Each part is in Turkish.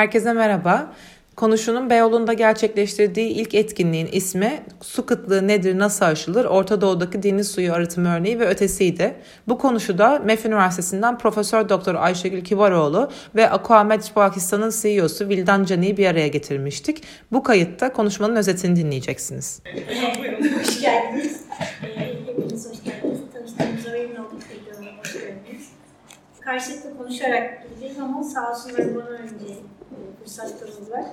Herkese merhaba. Konuşunun Beyoğlu'nda gerçekleştirdiği ilk etkinliğin ismi Su kıtlığı nedir, nasıl aşılır, Orta Doğu'daki deniz suyu arıtımı örneği ve ötesiydi. Bu konuşuda MEF Üniversitesi'nden Profesör Doktor Ayşegül Kivaroğlu ve Aquamed Pakistan'ın CEO'su Vildan Cani'yi bir araya getirmiştik. Bu kayıtta konuşmanın özetini dinleyeceksiniz. hoş geldiniz. Hepiniz hoş geldiniz. Tanıştığımıza memnun olduk. Karşılıklı konuşarak gideceğiz ama sağ olsunlar bana önce fırsatlarımız var.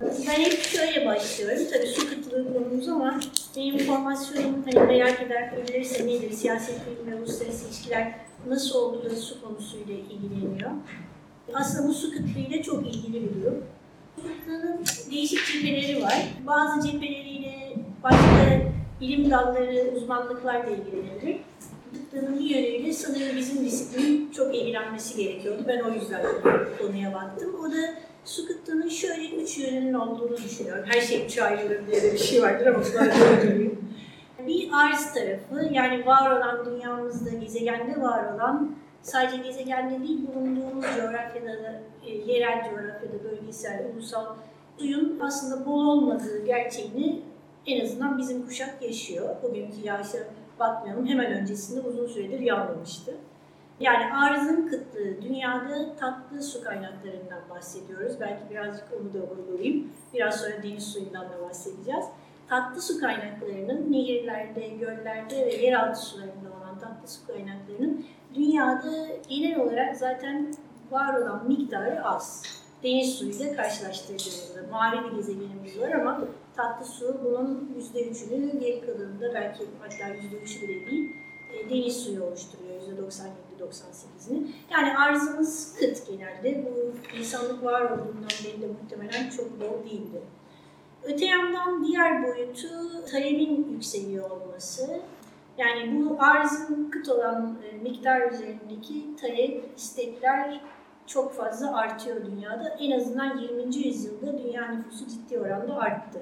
Ben hep şöyle başlıyorum. Tabii su kıtlığı konumuz ama benim formasyonum hani merak eder önerirse nedir? Siyaset bilimi uluslararası ilişkiler nasıl oldu da su konusuyla ilgileniyor. Aslında bu su kıtlığıyla çok ilgili bir durum. Su kıtlığının değişik cepheleri var. Bazı cepheleriyle başka bilim dalları, uzmanlıklarla ilgilenilir. Kıtlığının bir yönüyle sanırım bizim disiplinin çok ilgilenmesi gerekiyordu. Ben o yüzden konuya baktım. O da su kıtlığının şöyle üç yönünün olduğunu düşünüyorum. Her şey üç ayrılır diye de bir şey vardır ama böyle Bir arz tarafı yani var olan dünyamızda, gezegende var olan sadece gezegende değil bulunduğumuz coğrafyada da, e, yerel coğrafyada, bölgesel, ulusal suyun aslında bol olmadığı gerçeğini en azından bizim kuşak yaşıyor. Bugünkü yağışa bakmayalım. Hemen öncesinde uzun süredir yağmamıştı. Yani arzın kıtlığı, dünyada tatlı su kaynaklarından bahsediyoruz. Belki birazcık onu da vurgulayayım. Biraz sonra deniz suyundan da bahsedeceğiz. Tatlı su kaynaklarının nehirlerde, göllerde ve yeraltı sularında olan tatlı su kaynaklarının dünyada genel olarak zaten var olan miktarı az. Deniz suyuyla karşılaştırdığımızda mavi bir gezegenimiz var ama tatlı su bunun %3'ünü geri kalanında belki hatta %3'ü bile değil e, deniz suyu oluşturuyor %97-98'ini. Yani arzımız kıt genelde. Bu insanlık var olduğundan beri de muhtemelen çok bol değildi. Öte yandan diğer boyutu talebin yükseliyor olması. Yani bu arzın kıt olan e, miktar üzerindeki talep, istekler çok fazla artıyor dünyada. En azından 20. yüzyılda dünya nüfusu ciddi oranda arttı.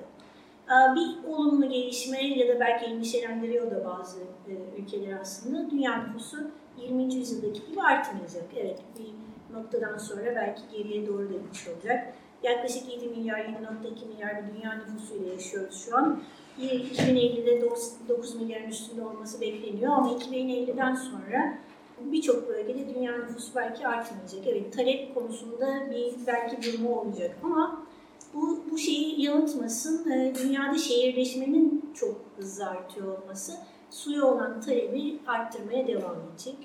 Ee, bir olumlu gelişme ya da belki endişelendiriyor da bazı e, ülkeler aslında. Dünya nüfusu 20. yüzyıldaki gibi artmayacak. Evet bir noktadan sonra belki geriye doğru da gitmiş olacak. Yaklaşık 7 milyar, 7.2 milyar bir dünya nüfusuyla yaşıyoruz şu an. 2050'de 9 milyarın üstünde olması bekleniyor ama 2050'den sonra birçok bölgede dünya nüfusu belki artmayacak. Evet talep konusunda bir belki durumu olacak ama bu, bu şeyi yanıltmasın. E, dünyada şehirleşmenin çok hızlı artıyor olması suya olan talebi arttırmaya devam edecek.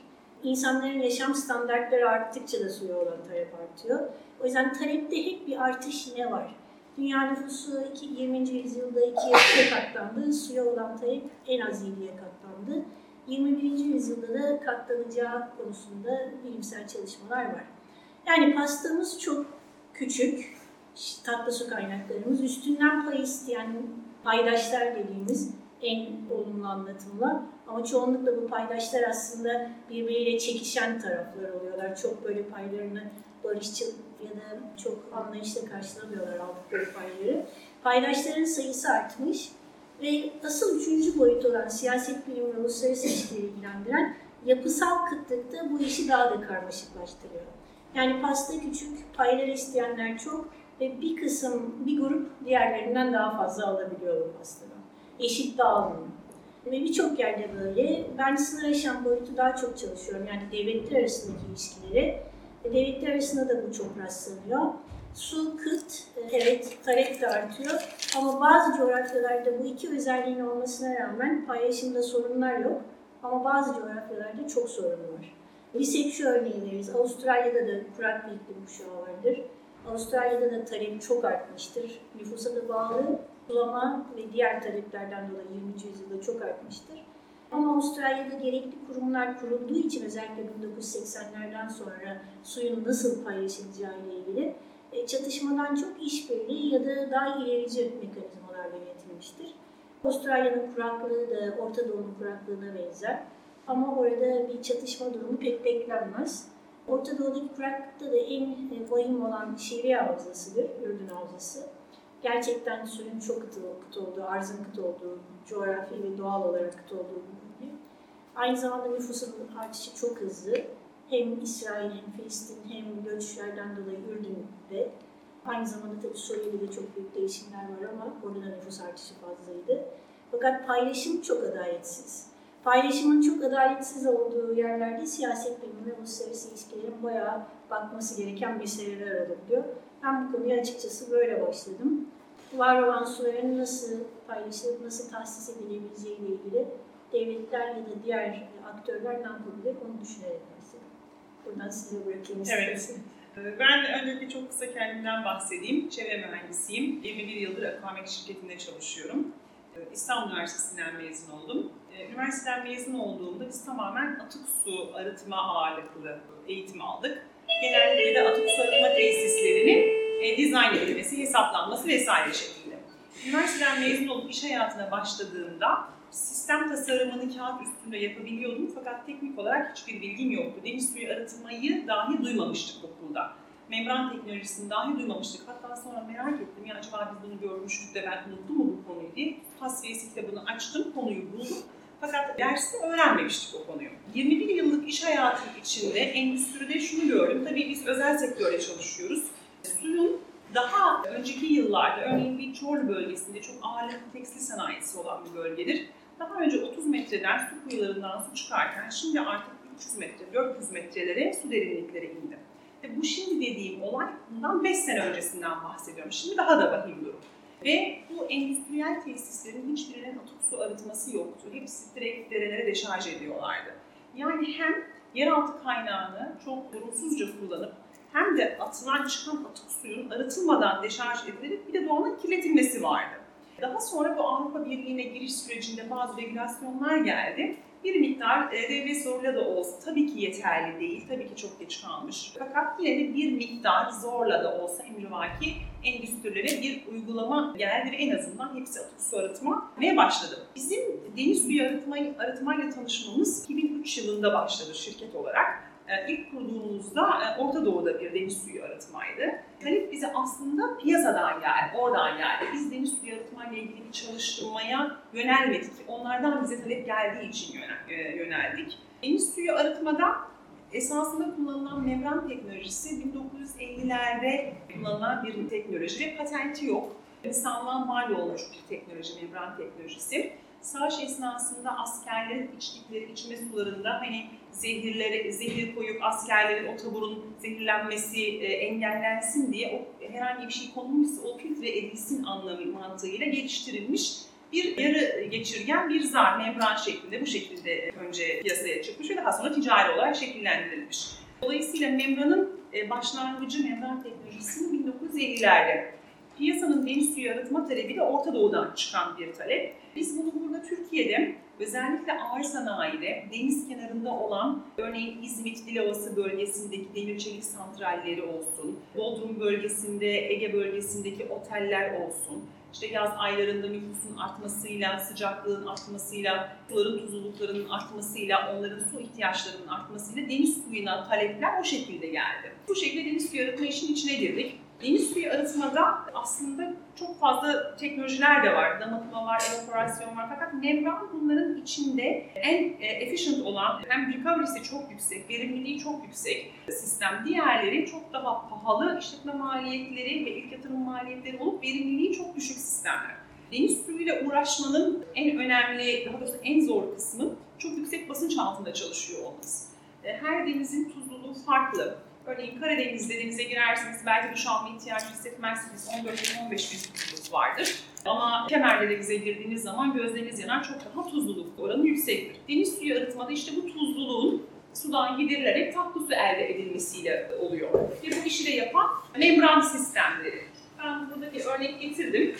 İnsanların yaşam standartları arttıkça da suya olan talep artıyor. O yüzden talepte hep bir artış yine var. Dünya nüfusu 20. yüzyılda ikiye katlandı. Suya olan talep en az 7'ye katlandı. 21. yüzyılda da katlanacağı konusunda bilimsel çalışmalar var. Yani pastamız çok küçük tatlı su kaynaklarımız. Üstünden pay isteyen paydaşlar dediğimiz en olumlu anlatımla. Ama çoğunlukla bu paydaşlar aslında birbiriyle çekişen taraflar oluyorlar. Çok böyle paylarını barışçıl ya da çok anlayışla karşılamıyorlar aldıkları payları. Paydaşların sayısı artmış ve asıl üçüncü boyut olan siyaset bilimi ve uluslararası ilişkileri ilgilendiren yapısal kıtlıkta bu işi daha da karmaşıklaştırıyor. Yani pasta küçük, paylar isteyenler çok ve bir kısım, bir grup diğerlerinden daha fazla alabiliyor bu pastadan. Eşit dağılım. Ve birçok yerde böyle. Ben sınır aşan boyutu daha çok çalışıyorum. Yani devletler arasındaki ilişkileri. Devletler arasında da bu çok rastlanıyor. Su, kıt, evet talep de artıyor. Ama bazı coğrafyalarda bu iki özelliğin olmasına rağmen paylaşımda sorunlar yok. Ama bazı coğrafyalarda çok sorun var. Şu örneği veririz. Avustralya'da da kurak bir iklim kuşağı vardır. Avustralya'da da talep çok artmıştır. Nüfusa da bağlı sulama ve diğer taleplerden dolayı 20. yüzyılda çok artmıştır. Ama Avustralya'da gerekli kurumlar kurulduğu için özellikle 1980'lerden sonra suyun nasıl paylaşılacağı ile ilgili e, çatışmadan çok işbirliği ya da daha ilerici mekanizmalarla yönetilmiştir. Avustralya'nın kuraklığı da Orta Doğu'nun kuraklığına benzer. Ama orada bir çatışma durumu pek beklenmez. Orta Doğu'daki kuraklıkta da en e, vahim olan Şiiri Havzası'dır, Ürdün Havzası. Gerçekten suyun çok kıt, kıt olduğu, arzın kıt olduğu, coğrafi ve doğal olarak kıt olduğu biliniyor. Aynı zamanda nüfusun artışı çok hızlı. Hem İsrail hem Filistin hem göçlerden dolayı Ürdün'de. Aynı zamanda tabii Suriye'de de çok büyük değişimler var ama orada da nüfus artışı fazlaydı. Fakat paylaşım çok adaletsiz. Paylaşımın çok adaletsiz olduğu yerlerde siyaset bilimi ve uluslararası ilişkilerin bayağı bakması gereken meseleler aralıyor. Ben bu konuya açıkçası böyle başladım. Var olan suların nasıl paylaşılıp nasıl tahsis edilebileceği ile ilgili devletler ya da diğer aktörler ne yapabilir onu düşünerek başladım. Buradan size bırakayım Evet. Ee, ben öncelikle çok kısa kendimden bahsedeyim. Çevre mühendisiyim. 21 yıldır Akamek şirketinde çalışıyorum. Ee, İstanbul Üniversitesi'nden mezun oldum. Ee, üniversiteden mezun olduğumda biz tamamen atık su arıtma ağırlıklı eğitim aldık. Genellikle de atık su arıtma tesislerinin e, dizayn edilmesi, hesaplanması vesaire şeklinde. Üniversiteden mezun olup iş hayatına başladığımda sistem tasarımını kağıt üstünde yapabiliyordum fakat teknik olarak hiçbir bilgim yoktu. Deniz suyu arıtmayı dahi duymamıştık okulda. Membran teknolojisini dahi duymamıştık. Hatta sonra merak ettim ya acaba biz bunu görmüştük de ben unuttum mu bu konuyu diye. Tasfiyesi kitabını açtım, konuyu buldum. Fakat derste öğrenmemiştik o konuyu. 21 yıllık iş hayatı içinde endüstride şunu gördüm. Tabii biz özel sektörde çalışıyoruz. Suyun daha önceki yıllarda, örneğin bir Çorlu bölgesinde çok ağırlıklı tekstil sanayisi olan bir bölgedir. Daha önce 30 metreden su kuyularından su çıkarken şimdi artık 300 metre, 400 metrelere su derinlikleri indi. Ve bu şimdi dediğim olay bundan 5 sene öncesinden bahsediyorum. Şimdi daha da vahim durum. Ve bu endüstriyel tesislerin hiçbirinin atık su arıtması yoktu. Hepsi direkt derelere deşarj ediyorlardı. Yani hem yeraltı kaynağını çok durunsuzca kullanıp hem de atılan çıkan atık suyun arıtılmadan deşarj edilerek bir de doğanın kirletilmesi vardı. Daha sonra bu Avrupa Birliği'ne giriş sürecinde bazı regülasyonlar geldi. Bir miktar devlet zorla da olsa tabii ki yeterli değil, tabii ki çok geç kalmış. Fakat yine de bir miktar zorla da olsa emrivaki endüstrilere bir uygulama geldi ve en azından hepsi atık su arıtmaya başladı. Bizim deniz suyu arıtmayı, arıtmayla tanışmamız 2003 yılında başladı şirket olarak. E, ilk kurduğumuzda e, Orta Doğu'da bir deniz suyu arıtmaydı. Talep bize aslında piyasadan geldi, oradan geldi. Biz deniz suyu arıtmayla ilgili bir çalışmaya yönelmedik. Onlardan bize talep geldiği için e, yöneldik. Deniz suyu arıtmada esasında kullanılan membran teknolojisi 1950'lerde kullanılan bir teknoloji ve patenti yok. İnsanlığa mal olmuş bir teknoloji, membran teknolojisi savaş esnasında askerlerin içtikleri içme sularında hani zehirleri, zehir koyup askerlerin o taburun zehirlenmesi e, engellensin diye o herhangi bir şey konulmuşsa o filtre edilsin anlamı mantığıyla geliştirilmiş bir yarı geçirgen bir zar membran şeklinde bu şekilde önce piyasaya çıkmış ve daha sonra ticari olarak şekillendirilmiş. Dolayısıyla membranın e, başlangıcı membran teknolojisinin 1950'lerde piyasanın deniz suyu arıtma talebi de Orta Doğu'dan çıkan bir talep. Biz bunu burada Türkiye'de özellikle ağır sanayide deniz kenarında olan örneğin İzmit Dilovası bölgesindeki demir çelik santralleri olsun, Bodrum bölgesinde, Ege bölgesindeki oteller olsun, işte yaz aylarında nüfusun artmasıyla, sıcaklığın artmasıyla, suların tuzluluklarının artmasıyla, onların su ihtiyaçlarının artmasıyla deniz suyuna talepler o şekilde geldi. Bu şekilde deniz suyu arıtma işinin içine girdik. Deniz suyu arıtmada aslında çok fazla teknolojiler de var. Damıtma var, evaporasyon var. Fakat membran bunların içinde en e, efficient olan, hem recovery'si çok yüksek, verimliliği çok yüksek sistem. Diğerleri çok daha pahalı işletme maliyetleri ve ilk yatırım maliyetleri olup verimliliği çok düşük sistemler. Deniz suyuyla uğraşmanın en önemli, daha doğrusu en zor kısmı çok yüksek basınç altında çalışıyor olması. E, her denizin tuzluluğu farklı Örneğin Karadeniz'de denize girerseniz belki duş alma ihtiyacı hissetmezsiniz. 14-15 bin tuzluluk vardır. Ama Kemer'de denize girdiğiniz zaman gözleriniz yanar çok daha tuzluluk oranı yüksektir. Deniz suyu arıtmada işte bu tuzluluğun sudan giderilerek tatlı su elde edilmesiyle oluyor. Ve bu işi de yapan membran sistemleri. Ben burada bir örnek getirdim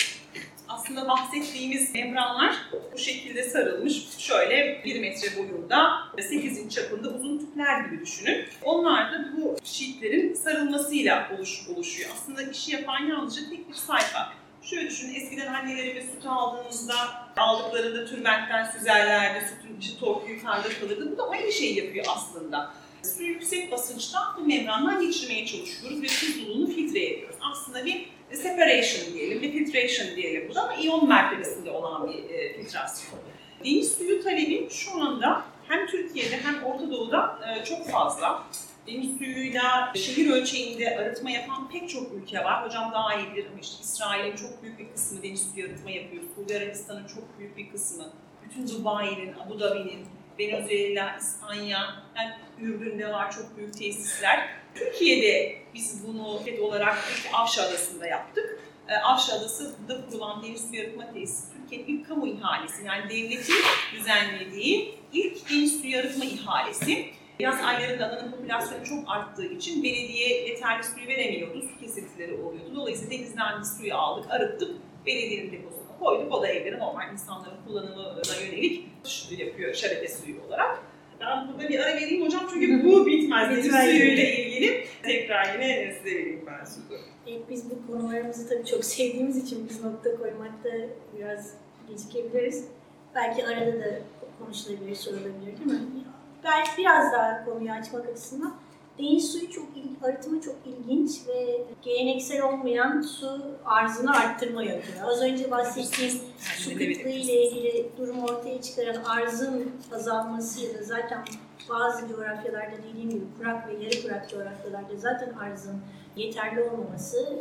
aslında bahsettiğimiz membranlar bu şekilde sarılmış. Şöyle 1 metre boyunda, 8 inç çapında uzun tüpler gibi düşünün. Onlar da bu sheetlerin sarılmasıyla oluş, oluşuyor. Aslında işi yapan yalnızca tek bir sayfa. Şöyle düşünün, eskiden annelerimiz süt aldığımızda aldıklarında tülbentten süzerlerdi, sütün içi torku yukarıda kalırdı. Bu da aynı şeyi yapıyor aslında. Suyu yüksek basınçta bu membrandan geçirmeye çalışıyoruz ve tuzluluğunu filtre ediyoruz. Aslında bir separation diyelim, bir filtration diyelim bu da ama iyon mertebesinde olan bir e, filtrasyon. Deniz suyu talebi şu anda hem Türkiye'de hem Orta Doğu'da e, çok fazla. deniz suyuyla şehir ölçeğinde arıtma yapan pek çok ülke var. Hocam daha iyi bilir ama işte İsrail'in çok büyük bir kısmı deniz suyu arıtma yapıyor. Suudi Arabistan'ın çok büyük bir kısmı. Bütün Dubai'nin, Abu Dhabi'nin, Venezuela, İspanya, yani Ürdün'de var çok büyük tesisler. Türkiye'de biz bunu FED olarak ilk Avşa Adası'nda yaptık. Ee, Avşa Adası'da kurulan deniz suyu arıtma tesisi Türkiye'nin ilk kamu ihalesi yani devletin düzenlediği ilk deniz suyu arıtma ihalesi. Yaz aylarında alanın popülasyonu çok arttığı için belediye yeterli suyu veremiyordu, su kesintileri oluyordu. Dolayısıyla denizden suyu aldık, arıttık, belediyenin deposuna koyduk. O da evlere normal insanların kullanımına yönelik yapıyor şebeke suyu olarak. Ben burada bir ara vereyim hocam çünkü bu bitmez. Deniz suyuyla ilgili tekrar yine size vereyim ben sözü. Evet, biz bu konularımızı tabii çok sevdiğimiz için biz nokta koymakta biraz gecikebiliriz. Belki arada da konuşulabilir, sorulabilir değil mi? Belki biraz daha konuyu açmak açısından deniz suyu çok ilginç, arıtımı çok ilginç ve geleneksel olmayan su arzını arttırma yöntemi. Az önce bahsettiğim su kıtlığı ile ilgili durum ortaya çıkaran arzın azalması ya da zaten bazı coğrafyalarda dediğim gibi kurak ve yarı kurak coğrafyalarda zaten arzın yeterli olmaması.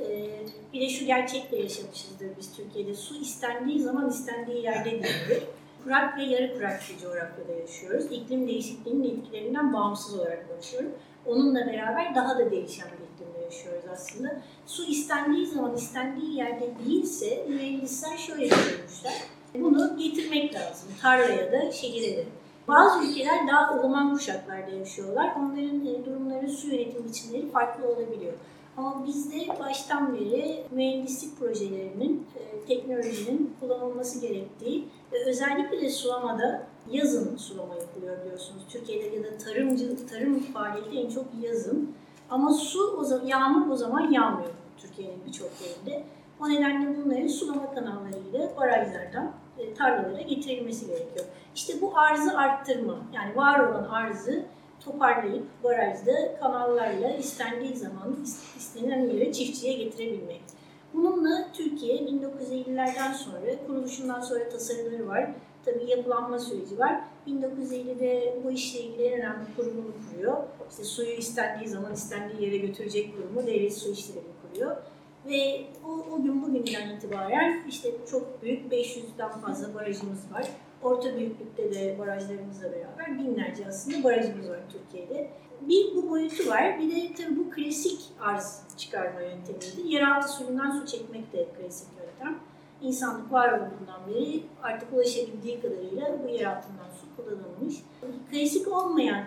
Bir de şu gerçekle yaşamışızdır biz Türkiye'de. Su istendiği zaman istendiği yerde değildir. Kurak ve yarı kurak bir coğrafyada yaşıyoruz. İklim değişikliğinin etkilerinden bağımsız olarak yaşıyoruz. Onunla beraber daha da değişen bir iklimde yaşıyoruz aslında. Su istendiği zaman istendiği yerde değilse mühendisler şöyle düşünmüşler. Bunu getirmek lazım tarlaya da şehire de. Bazı ülkeler daha ılıman kuşaklarda yaşıyorlar. Onların durumları, su yönetim biçimleri farklı olabiliyor. Ama bizde baştan beri mühendislik projelerinin, teknolojinin kullanılması gerektiği özellikle de sulamada yazın sulama yapılıyor biliyorsunuz. Türkiye'de ya da tarımcı, tarım faaliyeti en çok yazın. Ama su, o zaman, yağmur o zaman yağmıyor Türkiye'nin birçok yerinde. O nedenle bunların sulama kanallarıyla barajlardan e, tarlalara getirilmesi gerekiyor. İşte bu arzı arttırma, yani var olan arzı toparlayıp barajda kanallarla istendiği zaman istenilen yere çiftçiye getirebilmek. Bununla Türkiye 1950'lerden sonra, kuruluşundan sonra tasarıları var. Tabii yapılanma süreci var. 1950'de bu işle ilgili en önemli kurumunu kuruyor. İşte suyu istendiği zaman istendiği yere götürecek kurumu Devlet Su İşleri kuruyor. Ve o, o gün bugünden itibaren işte çok büyük 500'den fazla barajımız var. Orta büyüklükte de barajlarımızla beraber binlerce aslında barajımız var Türkiye'de. Bir bu boyutu var. Bir de tabii bu klasik arz çıkarma yöntemiydi. Yeraltı suyundan su çekmek de klasik yöntem. İnsanlık var olduğundan beri artık ulaşabildiği kadarıyla bu yer altından su kullanılmış. Klasik olmayan,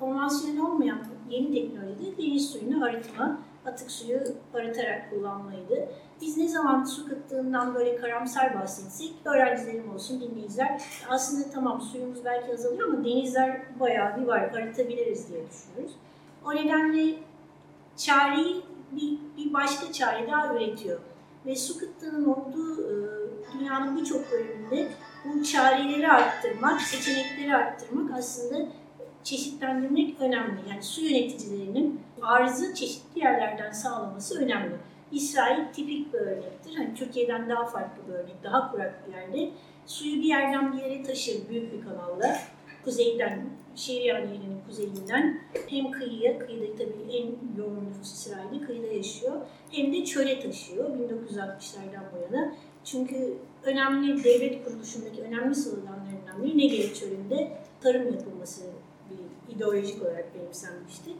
konvansiyonel olmayan yeni teknolojide deniz suyunu arıtma, atık suyu arıtarak kullanmaydı. Biz ne zaman su kıtlığından böyle karamsar bahsetsek, öğrencilerim olsun, dinleyiciler, aslında tamam suyumuz belki azalıyor ama denizler bayağı bir var, arıtabiliriz diye düşünüyoruz. O nedenle çareyi bir, bir başka çare daha üretiyor. Ve su kıtlığının olduğu e, dünyanın birçok bölümünde bu çareleri arttırmak, seçenekleri arttırmak aslında çeşitlendirmek önemli. Yani su yöneticilerinin arzı çeşitli yerlerden sağlaması önemli. İsrail tipik bir örnektir. Hani Türkiye'den daha farklı bir örnek, daha kurak bir yerde. Suyu bir yerden bir yere taşır büyük bir kanalla. Kuzeyden, Şeria Nehri'nin kuzeyinden hem kıyıya, kıyıda tabii en yoğun nüfus İsrail'de kıyıda yaşıyor, hem de çöle taşıyor 1960'lardan bu yana. Çünkü önemli devlet kuruluşundaki önemli sloganlarından biri Negev çölünde tarım yapılması bir ideolojik olarak benimsenmişti.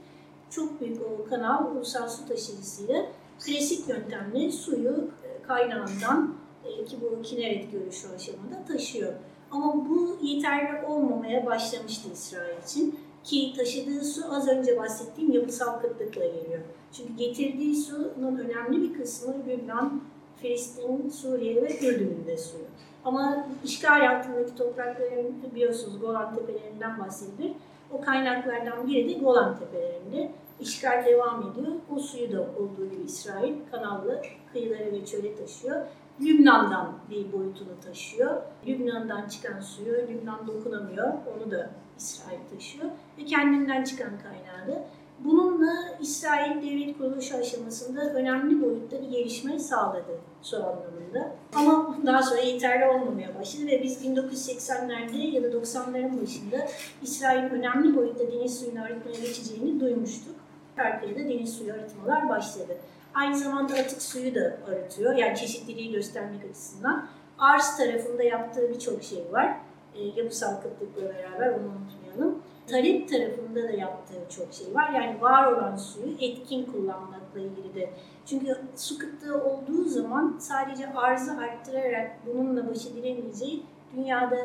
Çok büyük o kanal ulusal su taşıyıcısıyla klasik yöntemle suyu e, kaynağından e, ki bu kineret görüşü aşamada taşıyor. Ama bu yeterli olmamaya başlamıştı İsrail için. Ki taşıdığı su az önce bahsettiğim yapısal kıtlıkla geliyor. Çünkü getirdiği suyun önemli bir kısmı Lübnan, Filistin, Suriye ve Ürdün'ün suyu. Ama işgal altındaki toprakların biliyorsunuz Golan Tepelerinden bahsedilir. O kaynaklardan biri de Golan Tepelerinde. İşgal devam ediyor. O suyu da olduğu gibi İsrail kanallı kıyılara ve çöle taşıyor. Lübnan'dan bir boyutunu taşıyor. Lübnan'dan çıkan suyu Lübnan dokunamıyor. Onu da İsrail taşıyor. Ve kendinden çıkan kaynağı. Bununla İsrail devlet kuruluşu aşamasında önemli boyutta bir gelişme sağladı su anlamında. Ama daha sonra yeterli olmamaya başladı ve biz 1980'lerde ya da 90'ların başında İsrail'in önemli boyutta deniz suyunu arıtmaya geçeceğini duymuştuk. Da deniz suyu arıtmalar başladı. Aynı zamanda atık suyu da arıtıyor. Yani çeşitliliği göstermek açısından. Ars tarafında yaptığı birçok şey var. E, yapısal kıtlıkla beraber onu unutmayalım. Talep tarafında da yaptığı çok şey var. Yani var olan suyu etkin kullanmakla ilgili de. Çünkü su kıtlığı olduğu zaman sadece arzı arttırarak bununla baş edilemeyeceği dünyada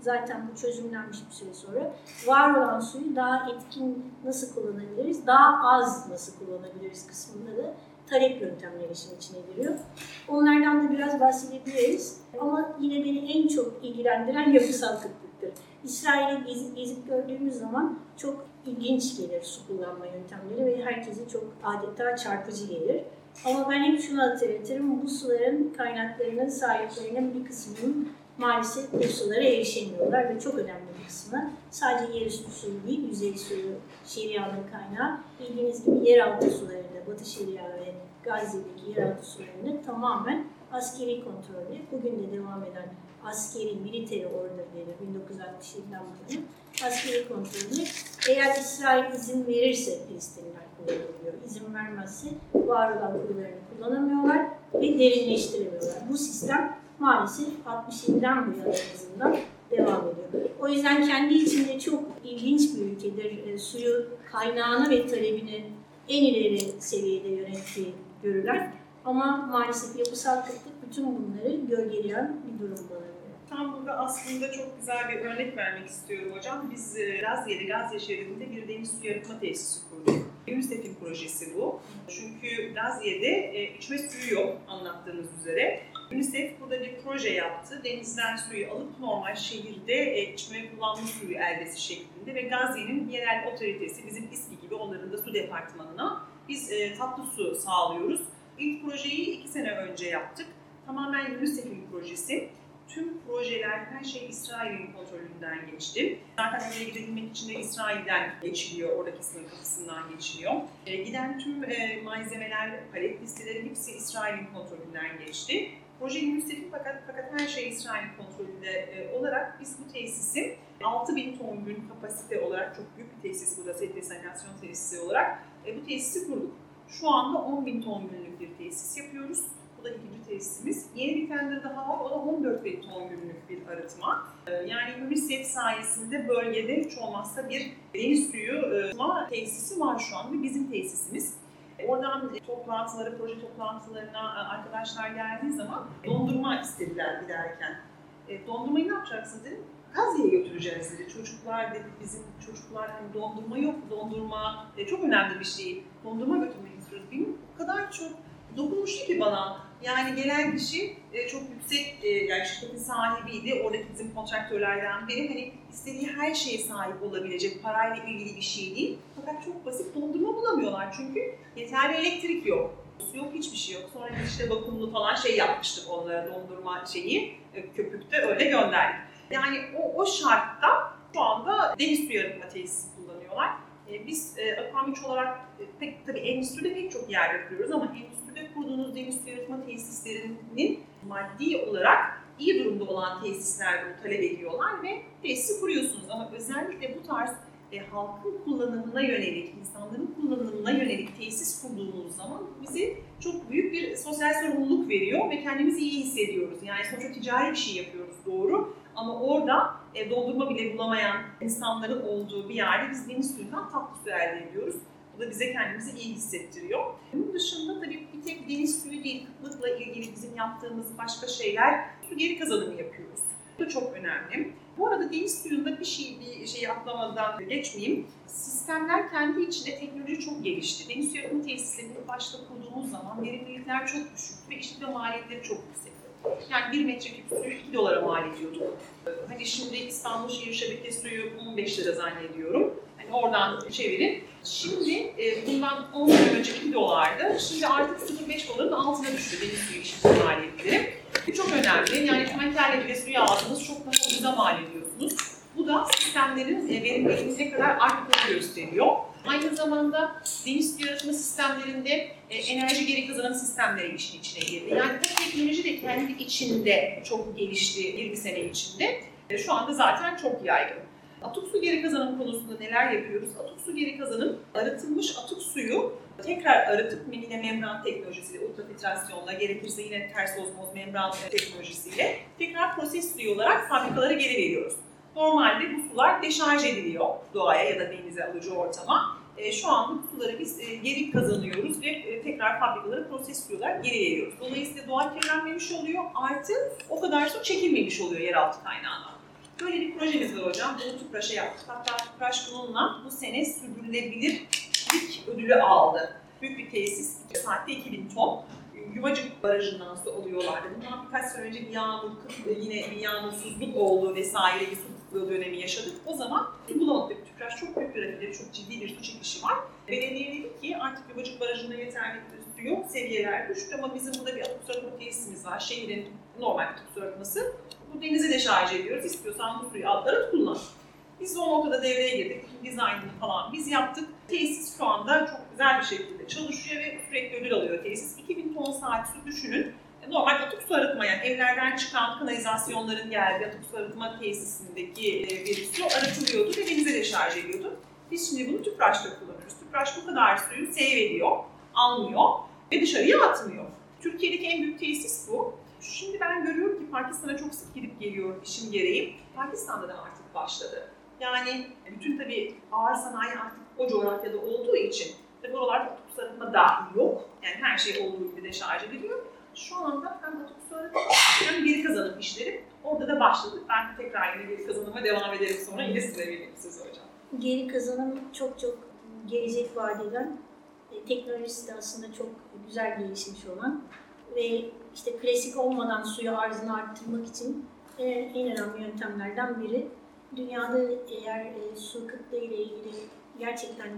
zaten bu çözümlenmiş bir süre sonra. Var olan suyu daha etkin nasıl kullanabiliriz, daha az nasıl kullanabiliriz kısmında da talep yöntemleri işin içine giriyor. Onlardan da biraz bahsedebiliriz. Ama yine beni en çok ilgilendiren yapısal kıtlıktır. İsrail'i gezip, gezip gördüğümüz zaman çok ilginç gelir su kullanma yöntemleri ve herkese çok adeta çarpıcı gelir. Ama ben hep şunu hatırlatırım, bu suların kaynaklarının sahiplerinin bir kısmının maalesef bu sulara erişemiyorlar ve çok önemli bir kısmı sadece yerüstü suyu değil, yüzey suyu, şerianın kaynağı. Bildiğiniz gibi yeraltı sularında, Batı Şeria ve Gazze'deki yeraltı tamamen askeri kontrolü, bugün de devam eden askeri, military order denir 1967'den bu yana askeri kontrolü. Eğer İsrail izin verirse Filistinliler kullanılıyor. İzin vermezse var olan kuyularını kullanamıyorlar ve derinleştiremiyorlar. Bu sistem maalesef 67'den bu yana azından devam ediyor. O yüzden kendi içinde çok ilginç bir ülkedir. E, suyu kaynağını ve talebini en ileri seviyede yönettiği görülen ama maalesef yapısal kıtlık bütün bunları gölgeleyen bir durum bana. Tam burada aslında çok güzel bir örnek vermek istiyorum hocam. Biz Gazze'de, Gazze şehrinde bir deniz suyu arıtma tesisi kurduk. UNICEF'in projesi bu. Çünkü Gazze'de içme suyu yok anlattığınız üzere. UNICEF burada bir proje yaptı. Denizden suyu alıp normal şehirde e, içme kullanma suyu eldesi şeklinde ve Gazze'nin yerel otoritesi, bizim İSKİ gibi onların da su departmanına biz e, tatlı su sağlıyoruz. İlk projeyi iki sene önce yaptık. Tamamen UNICEF'in projesi. Tüm projeler, her şey İsrail'in kontrolünden geçti. Zaten oraya gidebilmek için de İsrail'den geçiliyor, oradaki sınır kapısından geçiliyor. E, giden tüm e, malzemeler, palet listeleri hepsi İsrail'in kontrolünden geçti. Proje UNICEF'in fakat, fakat her şey İsrail kontrolünde e, olarak biz bu tesisi 6000 ton gün kapasite olarak çok büyük bir tesis burada, set desalinasyon tesisi olarak e, bu tesisi kurduk. Şu anda 10.000 ton günlük bir tesis yapıyoruz. Bu da ikinci tesisimiz. Yeni bir tender daha var, o da 14 bin ton günlük bir arıtma. E, yani UNICEF sayesinde bölgede hiç olmazsa bir deniz suyu arıtma tesisi var şu an ve bizim tesisimiz. Oradan toplantılara, proje toplantılarına arkadaşlar geldiği zaman dondurma istediler giderken. E, dondurmayı ne yapacaksın dedim. Gazze'ye götüreceğiz dedi. Çocuklar dedi bizim çocuklar hani dondurma yok. Dondurma e, çok önemli bir şey. Dondurma götürmek istiyoruz. Benim o kadar çok dokunmuştu ki bana. Yani gelen kişi e, çok yüksek, e, yani şirketin sahibiydi. Oradaki bizim kontraktörlerden biri. Hani istediği her şeye sahip olabilecek, parayla ilgili bir şey değil. Fakat çok basit dondurma bulamıyorlar çünkü yeterli elektrik yok. Su yok, hiçbir şey yok. Sonra işte vakumlu falan şey yapmıştık onlara dondurma şeyi, e, köpükte öyle gönderdik. Yani o, o şartta şu anda deniz suyu arıtma tesisi kullanıyorlar. E, biz e, Aquam olarak e, pek tabii endüstride pek çok yer yapıyoruz ama endüstride kurduğunuz deniz suyu arıtma tesislerinin maddi olarak iyi durumda olan tesisler bunu talep ediyorlar ve tesisi kuruyorsunuz. Ama özellikle bu tarz e, halkın kullanımına yönelik, insanların kullanımına yönelik tesis kurduğumuz zaman bize çok büyük bir sosyal sorumluluk veriyor ve kendimizi iyi hissediyoruz. Yani sonuçta ticari bir şey yapıyoruz doğru ama orada e, dondurma bile bulamayan insanların olduğu bir yerde biz deniz suyundan tatlı su elde ediyoruz. Bu da bize kendimizi iyi hissettiriyor. Bunun dışında tabii bir tek deniz suyu değil, kıtlıkla ilgili bizim yaptığımız başka şeyler, su geri kazanımı yapıyoruz. Bu da çok önemli. Bu arada deniz suyunda bir şey bir şeyi atlamadan geçmeyeyim. Sistemler kendi içinde teknoloji çok gelişti. Deniz suyu akımı tesislerini başta kurduğumuz zaman verimlilikler çok düşük ve işletme maliyetleri çok yüksek. Yani bir metreküp suyu 2 dolara mal ediyordu. Hani şimdi İstanbul Şehir Şebeke suyu 15 lira zannediyorum. Hani oradan çevirin. Şimdi e, bundan 10 yıl önce 2 dolardı. Şimdi artık 0,5 doların altına düştü deniz suyu işletme maliyetleri. Bu çok önemli. Yani tankerle bile suyu aldınız çok daha ucuza mal ediyorsunuz. Bu da sistemlerin e, verimliliğinin ne kadar arttığını gösteriyor. Aynı zamanda deniz suyu arıtma sistemlerinde e, enerji geri kazanan sistemleri işin içine girdi. Yani bu teknoloji de kendi içinde çok gelişti 20 sene içinde. E, şu anda zaten çok yaygın. Atık su geri kazanım konusunda neler yapıyoruz? Atık su geri kazanım, arıtılmış atık suyu tekrar arıtıp yine membran teknolojisiyle, ultrafiltrasyonla, gerekirse yine ters ozmoz membran teknolojisiyle tekrar proses suyu olarak fabrikalara geri veriyoruz. Normalde bu sular deşarj ediliyor doğaya ya da denize alıcı ortama. E, şu anda bu suları biz e, geri kazanıyoruz ve e, tekrar fabrikalara proses suyu olarak geri veriyoruz. Dolayısıyla doğa kirlenmemiş oluyor artı o kadar su çekilmemiş oluyor yeraltı kaynağına. Böyle bir projemiz var hocam. Bunu TÜPRAŞ'a yaptık. Hatta TÜPRAŞ bununla bu sene sürdürülebilirlik ödülü aldı. Büyük bir tesis, saatte 2000 ton. Yuvacık Barajı'ndan su alıyorlardı. Bundan birkaç sene önce bir yağmur, yine bir yağmursuzluk oldu vesaire bir su kıtlığı dönemi yaşadık. O zaman bulamadık. TÜPRAŞ çok büyük bir rafineri, çok ciddi bir su çekişi var. Belediye dedi ki artık Yuvacık Barajı'nda yeterli bir su yok, seviyeler düştü ama bizim burada bir atık su arıtma tesisimiz var. Şehrin normal atık su arıtması. Bu denize de şarj ediyoruz. İstiyorsan bu suyu al, arıt kullan. Biz de o noktada devreye girdik. Dizaynını falan biz yaptık. Tesis şu anda çok güzel bir şekilde çalışıyor ve sürekli ödül alıyor tesis. 2000 ton saat su düşünün. Normal atık su arıtma yani evlerden çıkan kanalizasyonların geldiği atık su arıtma tesisindeki e, bir su arıtılıyordu ve denize de şarj ediyordu. Biz şimdi bunu tüpraşta kullanıyoruz. Tüpraş bu kadar suyu save ediyor, almıyor ve dışarıya atmıyor. Türkiye'deki en büyük tesis bu. Şimdi ben görüyorum ki Pakistan'a çok sık gidip geliyorum işim gereği. Pakistan'da da artık başladı. Yani bütün tabii ağır sanayi artık o coğrafyada olduğu için tabii oralarda atık su arıtma dahi yok. Yani her şey olduğu gibi de şarj ediliyor. Şu anda hem arıtma hem geri kazanım işleri orada da başladı. Ben tekrar yine geri kazanıma devam ederim sonra yine size vereyim sözü hocam. Geri kazanım çok çok gelecek vaat eden, e, teknolojisi de aslında çok güzel gelişmiş olan ve işte klasik olmadan suyu arzını arttırmak için e, en önemli yöntemlerden biri. Dünyada eğer e, su kıtlığı ile ilgili gerçekten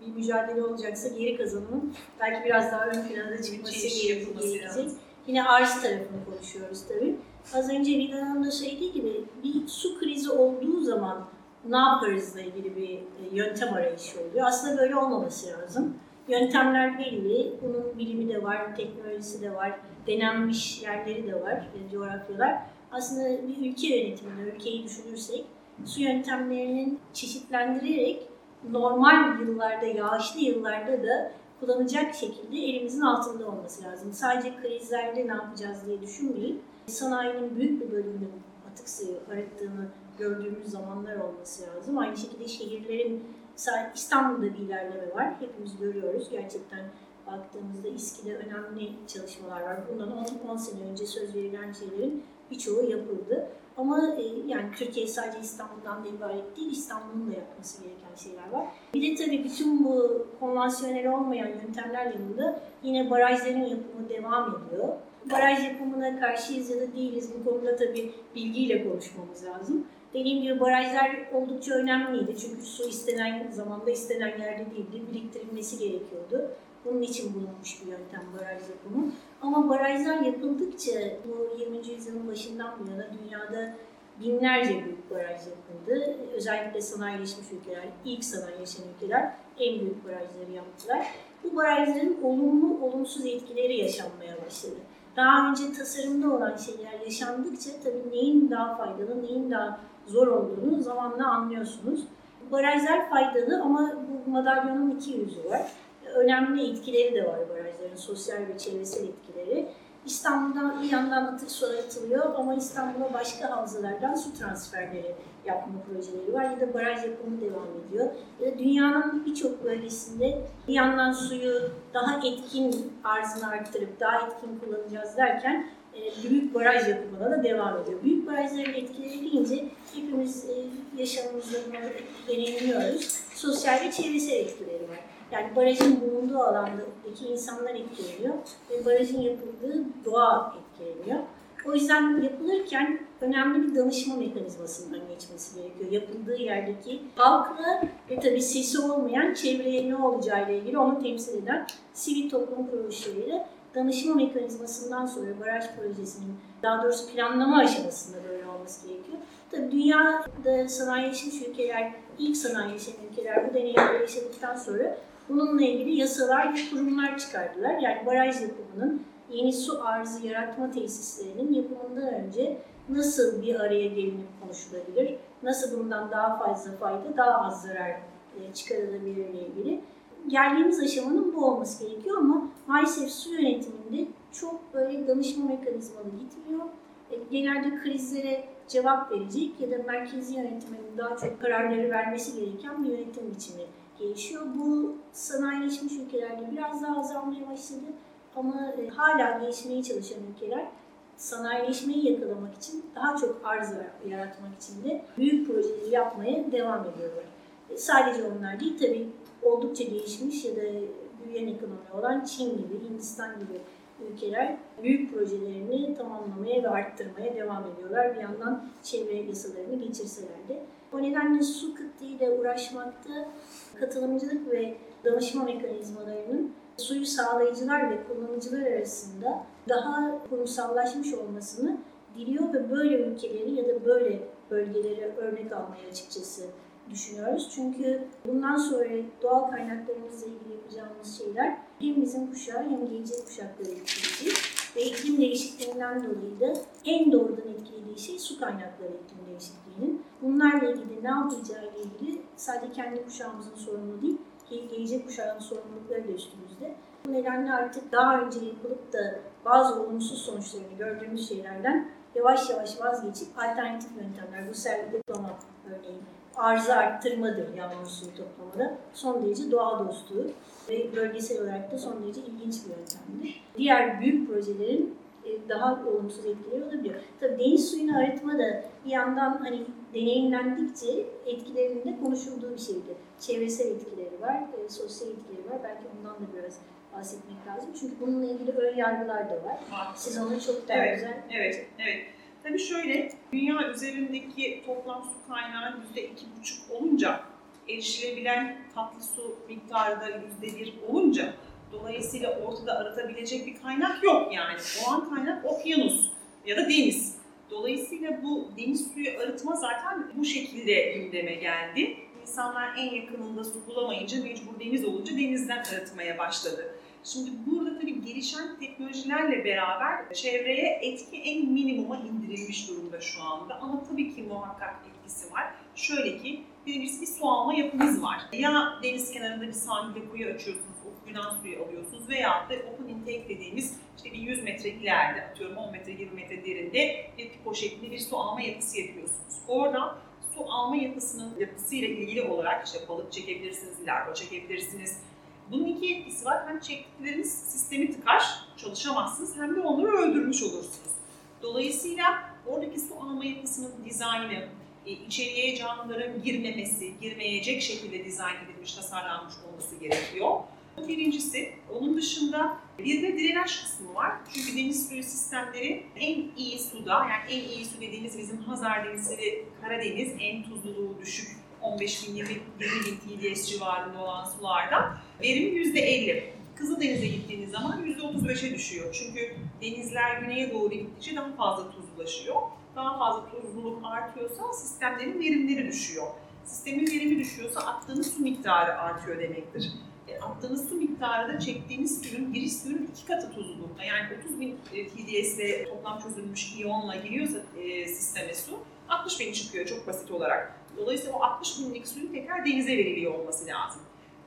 bir mücadele olacaksa geri kazanımın belki biraz daha ön planda çıkması gerekecek. Yine arz tarafını konuşuyoruz tabii. Az önce Vidan Hanım da söylediği gibi bir su krizi olduğu zaman ne yaparızla ilgili bir yöntem arayışı oluyor. Aslında böyle olmaması lazım. Yöntemler belli, bunun bilimi de var, teknolojisi de var, denenmiş yerleri de var, coğrafyalar. Aslında bir ülke yönetiminde, ülkeyi düşünürsek su yöntemlerinin çeşitlendirerek normal yıllarda, yağışlı yıllarda da kullanacak şekilde elimizin altında olması lazım. Sadece krizlerde ne yapacağız diye düşünmeyip sanayinin büyük bir bölümünün atık suyu arıttığını gördüğümüz zamanlar olması lazım. Aynı şekilde şehirlerin İstanbul'da bir ilerleme var. Hepimiz görüyoruz. Gerçekten baktığımızda İSKİ'de önemli çalışmalar var. Bundan 10 sene önce söz verilen şeylerin birçoğu yapıldı. Ama e, yani Türkiye sadece İstanbul'dan da ibaret değil, İstanbul'un da yapması gereken şeyler var. Bir de tabii bütün bu konvansiyonel olmayan yöntemler yanında yine barajların yapımı devam ediyor. Baraj yapımına karşıyız ya da değiliz bu konuda tabii bilgiyle konuşmamız lazım. Dediğim gibi barajlar oldukça önemliydi çünkü su istenen zamanda istenen yerde değildi, biriktirilmesi gerekiyordu. Bunun için bulunmuş bir yöntem baraj yapımı. Ama barajlar yapıldıkça bu 20. yüzyılın başından bu yana dünyada binlerce büyük baraj yapıldı. Özellikle sanayileşmiş ülkeler, ilk sanayileşen ülkeler en büyük barajları yaptılar. Bu barajların olumlu, olumsuz etkileri yaşanmaya başladı. Daha önce tasarımda olan şeyler yaşandıkça tabii neyin daha faydalı, neyin daha zor olduğunu zamanla anlıyorsunuz. Barajlar faydalı ama bu madalyonun iki yüzü var önemli etkileri de var barajların, sosyal ve çevresel etkileri. İstanbul'dan bir yandan atık su arıtılıyor ama İstanbul'a başka havzalardan su transferleri yapma projeleri var ya da baraj yapımı devam ediyor. Ya dünyanın birçok bölgesinde bir yandan suyu daha etkin arzını arttırıp daha etkin kullanacağız derken e, büyük baraj yapımına da devam ediyor. Büyük barajların etkileri deyince hepimiz e, yaşamımızda deneyimliyoruz. Sosyal ve çevresel etkileri var. Yani barajın bulunduğu alandaki insanlar etkileniyor ve barajın yapıldığı doğa etkileniyor. O yüzden yapılırken önemli bir danışma mekanizmasından geçmesi gerekiyor. Yapıldığı yerdeki halkla ve tabii sesi olmayan çevreye ne olacağı ile ilgili onu temsil eden sivil toplum kuruluşlarıyla danışma mekanizmasından sonra baraj projesinin daha doğrusu planlama aşamasında böyle olması gerekiyor. Tabii dünyada sanayileşmiş ülkeler, ilk sanayileşen ülkeler bu deneyimleri yaşadıktan sonra Bununla ilgili yasalar kurumlar çıkardılar. Yani baraj yapımının yeni su arzı yaratma tesislerinin yapımından önce nasıl bir araya gelinip konuşulabilir, nasıl bundan daha fazla fayda, daha az zarar e, çıkarılabilirle ilgili. Geldiğimiz aşamanın bu olması gerekiyor ama maalesef su yönetiminde çok böyle danışma mekanizmalı gitmiyor. E, genelde krizlere cevap verecek ya da merkezi yönetimin daha çok kararları vermesi gereken bir yönetim biçimi gelişiyor. Bu sanayileşmiş ülkelerde biraz daha azalmaya başladı ama e, hala gelişmeye çalışan ülkeler sanayileşmeyi yakalamak için daha çok arz yaratmak için de büyük projeleri yapmaya devam ediyorlar. E, sadece onlar değil tabii oldukça gelişmiş ya da büyüyen ekonomi olan Çin gibi, Hindistan gibi ülkeler büyük projelerini tamamlamaya ve arttırmaya devam ediyorlar. Bir yandan çevre yasalarını geçirseler de. O nedenle su kıtlığıyla uğraşmakta katılımcılık ve danışma mekanizmalarının suyu sağlayıcılar ve kullanıcılar arasında daha kurumsallaşmış olmasını diliyor ve böyle ülkeleri ya da böyle bölgeleri örnek almaya açıkçası düşünüyoruz. Çünkü bundan sonra doğal kaynaklarımızla ilgili yapacağımız şeyler hem bizim kuşağı hem gelecek kuşakları etkileyecek. Ve iklim değişikliğinden dolayı da en doğrudan etkilediği şey su kaynakları iklim değişikliğinin. Bunlarla ilgili ne yapacağı ile ilgili sadece kendi kuşağımızın sorunu değil, gelecek kuşağın sorumlulukları da üstümüzde. Bu nedenle artık daha önce yapılıp da bazı olumsuz sonuçlarını gördüğümüz şeylerden yavaş yavaş vazgeçip alternatif yöntemler, bu servis diploma örneğin arıza arttırmadır yağmur suyu toplamada. Son derece doğa dostu ve bölgesel olarak da son derece ilginç bir yöntemdir. Diğer büyük projelerin e, daha olumsuz etkileri olabiliyor. Tabii deniz suyunu arıtma da bir yandan hani deneyimlendikçe etkilerinde konuşulduğu bir şeydi. Çevresel etkileri var, e, sosyal etkileri var. Belki ondan da biraz bahsetmek lazım. Çünkü bununla ilgili ön yargılar da var. Siz onu çok daha evet, güzel... Evet, evet. Tabii şöyle, dünya üzerindeki toplam su kaynağı yüzde iki buçuk olunca, erişilebilen tatlı su miktarı da yüzde bir olunca, dolayısıyla ortada aratabilecek bir kaynak yok yani. O kaynak okyanus ya da deniz. Dolayısıyla bu deniz suyu arıtma zaten bu şekilde gündeme geldi. İnsanlar en yakınında su bulamayınca mecbur deniz olunca denizden arıtmaya başladı. Şimdi burada tabii gelişen teknolojilerle beraber çevreye etki en minimuma indirilmiş durumda şu anda. Ama tabii ki muhakkak etkisi var. Şöyle ki birincisi bir su alma yapınız var. Ya deniz kenarında bir sahilde kuyu açıyorsunuz, o kuyudan suyu alıyorsunuz veya da open intake dediğimiz işte bir 100 metre ileride atıyorum 10 metre 20 metre derinde bir pipo şeklinde bir su alma yapısı yapıyorsunuz. Orada su alma yapısının yapısıyla ilgili olarak işte balık çekebilirsiniz, larva çekebilirsiniz, bunun iki etkisi var. Hem çektikleriniz sistemi tıkar, çalışamazsınız hem de onları öldürmüş olursunuz. Dolayısıyla oradaki su alma yapısının dizaynı, e, içeriye canlıların girmemesi, girmeyecek şekilde dizayn edilmiş, tasarlanmış olması gerekiyor. Birincisi, onun dışında bir de drenaj kısmı var. Çünkü deniz suyu sistemleri en iyi suda, yani en iyi su dediğimiz bizim Hazar Denizi ve Karadeniz en tuzluluğu düşük 15 bin 20, 20 bin TDS civarında olan sularda verim %50. Kızıldeniz'e gittiğiniz zaman %35'e düşüyor. Çünkü denizler güneye doğru gittikçe daha fazla tuzlulaşıyor. Daha fazla tuzluluk artıyorsa sistemlerin verimleri düşüyor. Sistemin verimi düşüyorsa attığınız su miktarı artıyor demektir. E, attığınız su miktarı da çektiğiniz suyun, giriş suyun iki katı tuzlulukta. Yani 30 bin TDS'le toplam çözülmüş iyonla giriyorsa e, sisteme su, 60 bin çıkıyor çok basit olarak. Dolayısıyla o 60 binlik suyun tekrar denize veriliyor olması lazım.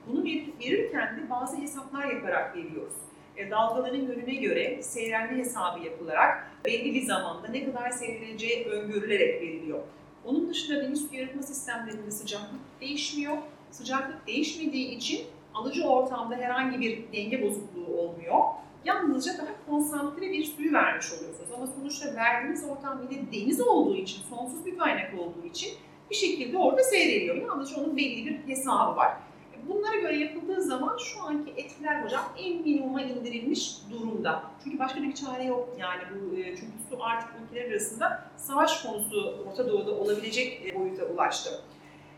Bunu verirken de bazı hesaplar yaparak veriyoruz. E, dalgaların yönüne göre seyrenme hesabı yapılarak belli bir zamanda ne kadar seyredileceği öngörülerek veriliyor. Onun dışında deniz su yaratma sistemlerinde sıcaklık değişmiyor. Sıcaklık değişmediği için alıcı ortamda herhangi bir denge bozukluğu olmuyor. Yalnızca daha konsantre bir suyu vermiş oluyorsunuz. Ama sonuçta verdiğiniz ortam yine deniz olduğu için, sonsuz bir kaynak olduğu için bir şekilde orada seyrediyor. Yalnızca onun belli bir hesabı var. Bunlara göre yapıldığı zaman şu anki etkiler hocam en minimuma indirilmiş durumda. Çünkü başka bir çare yok yani bu e, çünkü su artık ülkeler arasında savaş konusu Orta Doğu'da olabilecek e, boyuta ulaştı.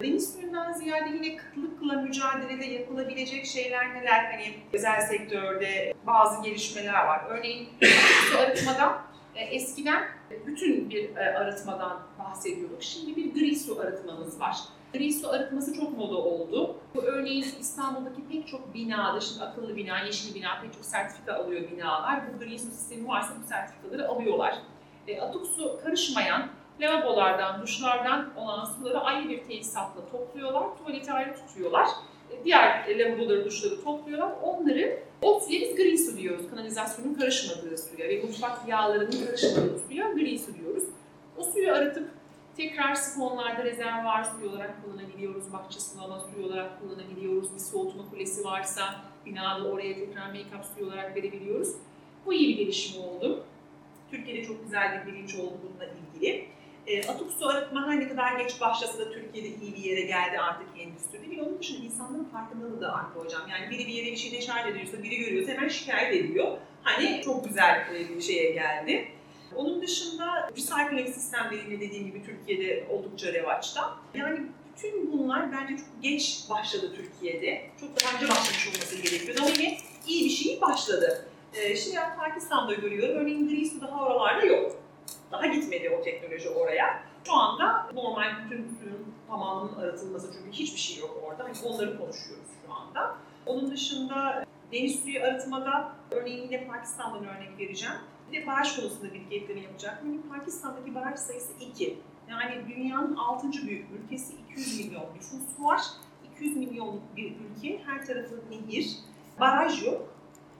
Deniz suyundan ziyade yine kıtlıkla mücadelede yapılabilecek şeyler neler? Hani özel sektörde bazı gelişmeler var. Örneğin su arıtmada e, eskiden bütün bir arıtmadan bahsediyorduk. Şimdi bir gri su arıtmamız var. Gri su arıtması çok moda oldu. Bu örneğin İstanbul'daki pek çok binada, şimdi akıllı bina, yeşil bina, pek çok sertifika alıyor binalar. Bu gri su sistemi varsa bu sertifikaları alıyorlar. E, atık su karışmayan lavabolardan, duşlardan olan suları ayrı bir tesisatla topluyorlar, tuvaleti ayrı tutuyorlar. E, diğer lavaboları, duşları topluyorlar. Onları o suya biz gri su diyoruz. Kanalizasyonun karışmadığı suya ve mutfak yağlarının karışmadığı suya gri su diyoruz. O suyu arıtıp tekrar sifonlarda rezervuar suyu olarak kullanabiliyoruz. Bahçe sulama suyu olarak kullanabiliyoruz. Bir soğutma kulesi varsa binada oraya tekrar make-up suyu olarak verebiliyoruz. Bu iyi bir gelişim oldu. Türkiye'de çok güzel bir bilinç oldu bununla ilgili. E, atık su arıtma her ne kadar geç başlasa da Türkiye'de iyi bir yere geldi artık endüstride. Bir onun dışında insanların farkındalığı da arttı hocam. Yani biri bir yere bir şey deşarj ediyorsa, biri görüyorsa hemen şikayet ediyor. Hani çok güzel bir şeye geldi. Onun dışında recycling sistemleriyle dediğim gibi Türkiye'de oldukça revaçta. Yani bütün bunlar bence çok geç başladı Türkiye'de. Çok daha önce başlamış olması gerekiyordu ama yine iyi bir şey başladı. Ee, şimdi Pakistan'da görüyorum. Örneğin gri su daha oralarda yok. Daha gitmedi o teknoloji oraya. Şu anda normal bütün suyun tamamının arıtılması çünkü hiçbir şey yok orada. Hani onları konuşuyoruz şu anda. Onun dışında deniz suyu arıtmada örneğin yine Pakistan'dan örnek vereceğim. Bir de baraj konusunda bir ekleme yapacak. Yani Pakistan'daki baraj sayısı 2. Yani dünyanın 6. büyük ülkesi 200 milyon nüfus var. 200 milyonluk bir ülke, her tarafı nehir. Baraj yok.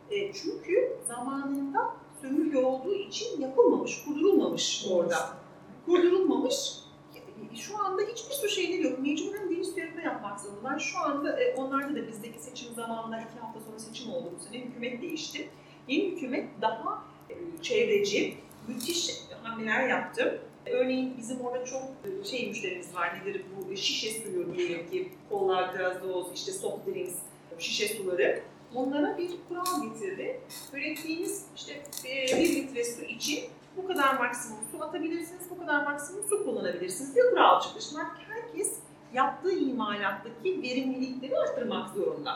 E, çünkü zamanında sömürge olduğu için yapılmamış, kurdurulmamış orada. Kurdurulmamış. Şu anda hiçbir sürü şeyleri yok. Mecburen deniz üzerinde yapmak zorundalar. Şu anda e, onlarda da bizdeki seçim zamanında iki hafta sonra seçim oldu bu sene. Hükümet değişti. Yeni hükümet daha e, çevreci, müthiş hamleler yaptı. Örneğin bizim orada çok e, şey müşterimiz var. Nedir bu şişe suyu diyelim ki kola, gazoz, işte soft drinks, şişe suları. Onlara bir kural getirdi. Ürettiğiniz işte e, bir litre su için bu kadar maksimum su atabilirsiniz, bu kadar maksimum su kullanabilirsiniz diye kural çıktı. Herkes yaptığı imalattaki verimlilikleri arttırmak zorunda.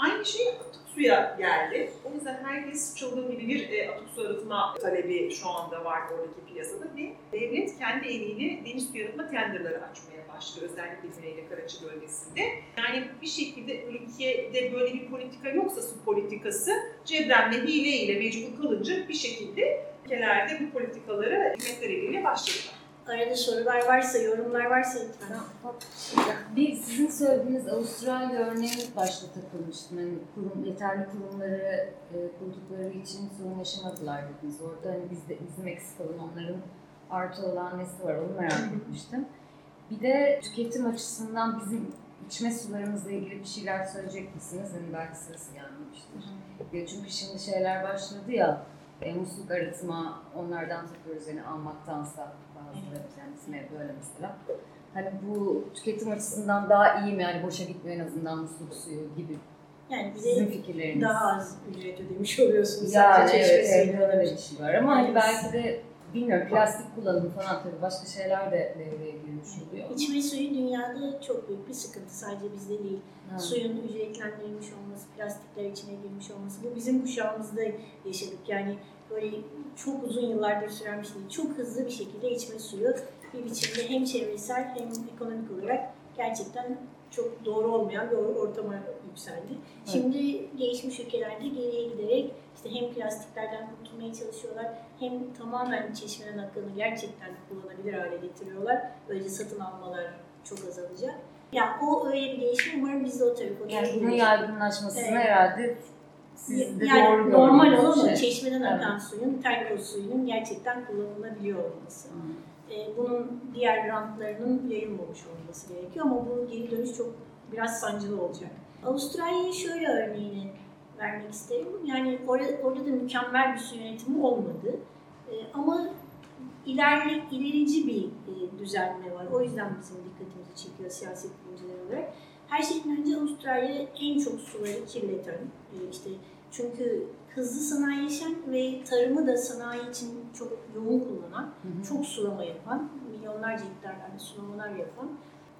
Aynı şey atık suya geldi. O yüzden herkes çılgın gibi bir e, atık su arıtma talebi şu anda var oradaki piyasada ve devlet kendi eliyle deniz suyu arıtma tenderları açmaya başladı. Özellikle Güneyli Karaçı bölgesinde. Yani bir şekilde ülkede böyle bir politika yoksa su politikası cebrenme hileyle mecbur kalınca bir şekilde ülkelerde bu politikaları hükümetler eliyle başladılar. Arada sorular varsa, yorumlar varsa lütfen. Bir sizin söylediğiniz Avustralya örneği başta takılmıştım. Yani kurum, yeterli kurumları e, kurdukları için sorun yaşamadılar dediniz. Orada hani bizde, bizim eksik olan onların artı olan nesi var onu merak etmiştim. Bir de tüketim açısından bizim içme sularımızla ilgili bir şeyler söyleyecek misiniz? Yani belki sırası gelmemiştir. Ya çünkü şimdi şeyler başladı ya, e, musluk arıtma onlardan tutuyoruz yani almaktansa bazıları kendisine böyle mesela. Hani bu tüketim açısından daha iyi mi? Yani boşa gitmiyor en azından musluk suyu gibi. Yani Sizin bize fikirleriniz. daha az ücret ödemiş oluyorsunuz. yani sadece evet, çeşme evet, öyle bir şey var ama hani belki de bilmiyorum plastik kullanımı falan tabii başka şeyler de devreye girmiş oluyor. İçme suyu dünyada çok büyük bir sıkıntı. Sadece bizde değil. Ha. Suyun ücretlendirilmiş olması, plastikler içine girmiş olması. Bu bizim kuşağımızda yaşadık. Yani böyle çok uzun yıllardır süren bir şey değil. Çok hızlı bir şekilde içme suyu bir biçimde hem çevresel hem ekonomik olarak gerçekten çok doğru olmayan bir or- ortama yükseldi. Şimdi gelişmiş ülkelerde geriye giderek işte hem plastiklerden kurtulmaya çalışıyorlar hem tamamen çeşmeden akını gerçekten kullanabilir hale getiriyorlar. Böylece satın almalar çok azalacak. Ya o öyle bir gelişme umarım biz de o tarafa Yani bunun yaygınlaşmasını Evet. herhalde siz de yani doğru normal olan şey. çeşmeden Evet. akan suyun, terkos suyunun gerçekten kullanılabiliyor olması. Hı. Ee, bunun diğer rantlarının yayılmamış olması gerekiyor ama bu geri dönüş çok biraz sancılı olacak. Avustralya'yı şöyle örneğini vermek isterim. Yani orada, orada da mükemmel bir su yönetimi olmadı. Ee, ama ilerli, ilerici bir e, düzenleme var. O yüzden bizim dikkatimizi çekiyor siyaset bilimciler olarak. Her şeyden önce Avustralya en çok suları kirleten, e, işte çünkü hızlı sanayileşen ve tarımı da sanayi için çok yoğun kullanan, Hı hı. çok sulama yapan, milyonlarca hektarlarda sulamalar yapan,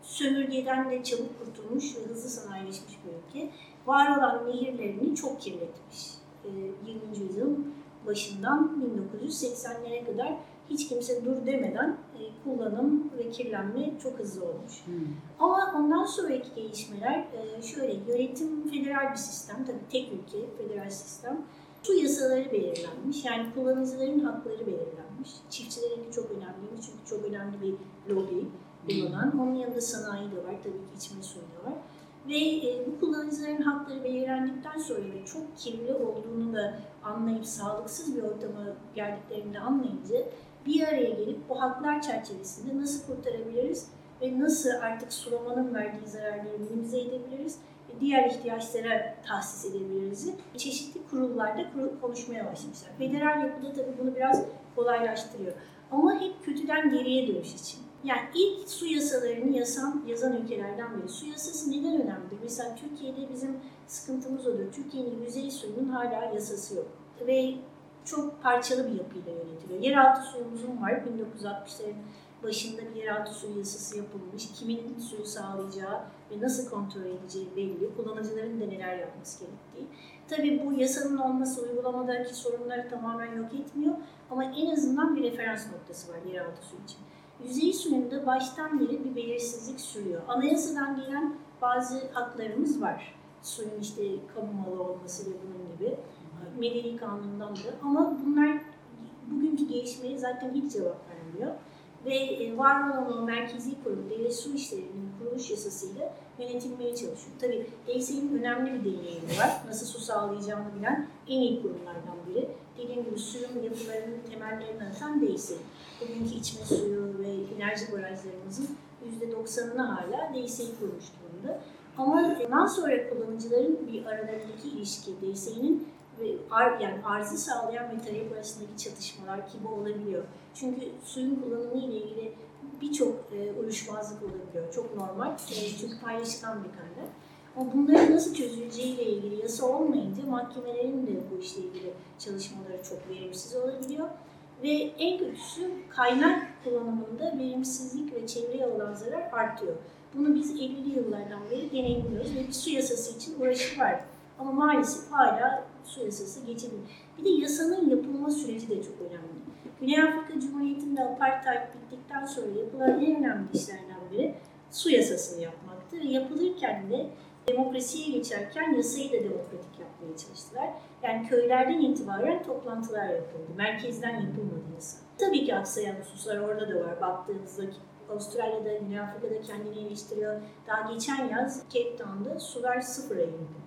sömürgeden de çabuk kurtulmuş ve hızlı sanayileşmiş bir ülke. Var olan nehirlerini çok kirletmiş. Ee, 20. yüzyılın başından 1980'lere kadar hiç kimse dur demeden e, kullanım ve kirlenme çok hızlı olmuş. Hı. Ama ondan sonraki gelişmeler e, şöyle, yönetim federal bir sistem, tabii tek ülke federal sistem. Su yasaları belirlenmiş. Yani kullanıcıların hakları belirlenmiş. Çiftçilerinki çok önemli çünkü çok önemli bir lobi kullanan. Onun yanında sanayi de var, tabii ki içme suyu da var. Ve e, bu kullanıcıların hakları belirlendikten sonra ve çok kirli olduğunu da anlayıp sağlıksız bir ortama geldiklerini anlayınca bir araya gelip bu haklar çerçevesinde nasıl kurtarabiliriz ve nasıl artık sulamanın verdiği zararları minimize edebiliriz ve diğer ihtiyaçlara tahsis edebiliriz. Çeşitli kurullarda konuşmaya başlamışlar. Federal yapıda tabii bunu biraz kolaylaştırıyor. Ama hep kötüden geriye dönüş için. Yani ilk su yasalarını yasan, yazan ülkelerden biri. Su yasası neden önemli? Mesela Türkiye'de bizim sıkıntımız odur. Türkiye'nin yüzey suyunun hala yasası yok. Ve çok parçalı bir yapıyla yönetiliyor. Yeraltı suyumuzun var. 1960'ların başında bir yeraltı suyu yasası yapılmış. Kimin suyu sağlayacağı ve nasıl kontrol edeceği belli. Kullanıcıların da neler yapması gerektiği. Tabii bu yasanın olması uygulamadaki sorunları tamamen yok etmiyor. Ama en azından bir referans noktası var yeraltı suyu için yüzey suyunda baştan beri bir belirsizlik sürüyor. Anayasadan gelen bazı haklarımız var. Suyun işte kamu malı olması ve bunun gibi. Medeni kanundan da. Ama bunlar bugünkü gelişmeye zaten hiç cevap vermiyor. Ve e, var olan o merkezi kurum, devlet su işlerinin kuruluş yasasıyla yönetilmeye çalışıyor. Tabii DSİ'nin önemli bir deneyimi var. Nasıl su sağlayacağını bilen en iyi kurumlardan biri. Dediğim gibi suyun yapılarının temellerini atan DSİ. Bugünkü içme suyu ve enerji barajlarımızın %90'ını hala DSİ kurmuş durumda. Ama ondan sonra kullanıcıların bir aralarındaki ilişki, DSİ'nin ve ar, yani arzı sağlayan ve talep arasındaki çatışmalar ki bu olabiliyor. Çünkü suyun kullanımı ile ilgili birçok e, uyuşmazlık olabiliyor. Çok normal. E, çünkü paylaşılan bir kaynak. Ama bunların nasıl çözüleceği ile ilgili yasa olmayınca mahkemelerin de bu işle ilgili çalışmaları çok verimsiz olabiliyor. Ve en kötüsü kaynak kullanımında verimsizlik ve çevreye olan zarar artıyor. Bunu biz 50'li yıllardan beri deneyimliyoruz ve bir su yasası için uğraşı var. Ama maalesef hala su yasası geçemiyor. Bir de yasanın yapılma süreci de çok önemli. Güney Afrika Cumhuriyeti'nde apartheid bittikten sonra yapılan en önemli işlerden biri su yasasını yapmaktı. Ve yapılırken de demokrasiye geçerken yasayı da demokratik yapmaya çalıştılar. Yani köylerden itibaren toplantılar yapıldı. Merkezden yapılmadı yasa. Tabii ki aksayan hususlar orada da var. Baktığınızda Avustralya'da, Güney Afrika'da kendini eleştiriyor. Daha geçen yaz Cape Town'da sular sıfıra indi.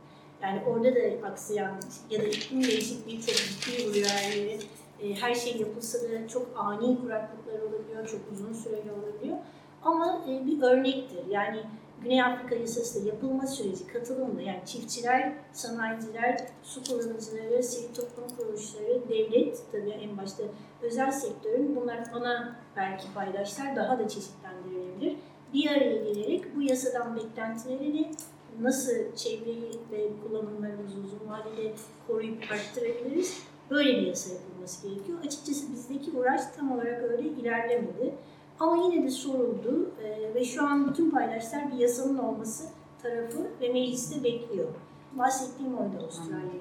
Yani orada da aksayan ya da iklim değişikliği çok ciddi her yere. E, her şey yapılsa da çok ani kuraklıklar olabiliyor, çok uzun süreli olabiliyor. Ama e, bir örnektir. Yani Güney Afrika yasası da yapılma süreci katılımla yani çiftçiler, sanayiciler, su kullanıcıları, sivil toplum kuruluşları, devlet tabii en başta özel sektörün bunlar ana belki paydaşlar daha da çeşitlendirilebilir. Bir araya gelerek bu yasadan beklentilerini nasıl çevreyi ve kullanımlarımızı uzun vadede koruyup arttırabiliriz? Böyle bir yasa yapılması gerekiyor. Açıkçası bizdeki uğraş tam olarak öyle ilerlemedi. Ama yine de soruldu e, ve şu an bütün paydaşlar bir yasanın olması tarafı ve mecliste bekliyor. Bahsettiğim oydu Avustralya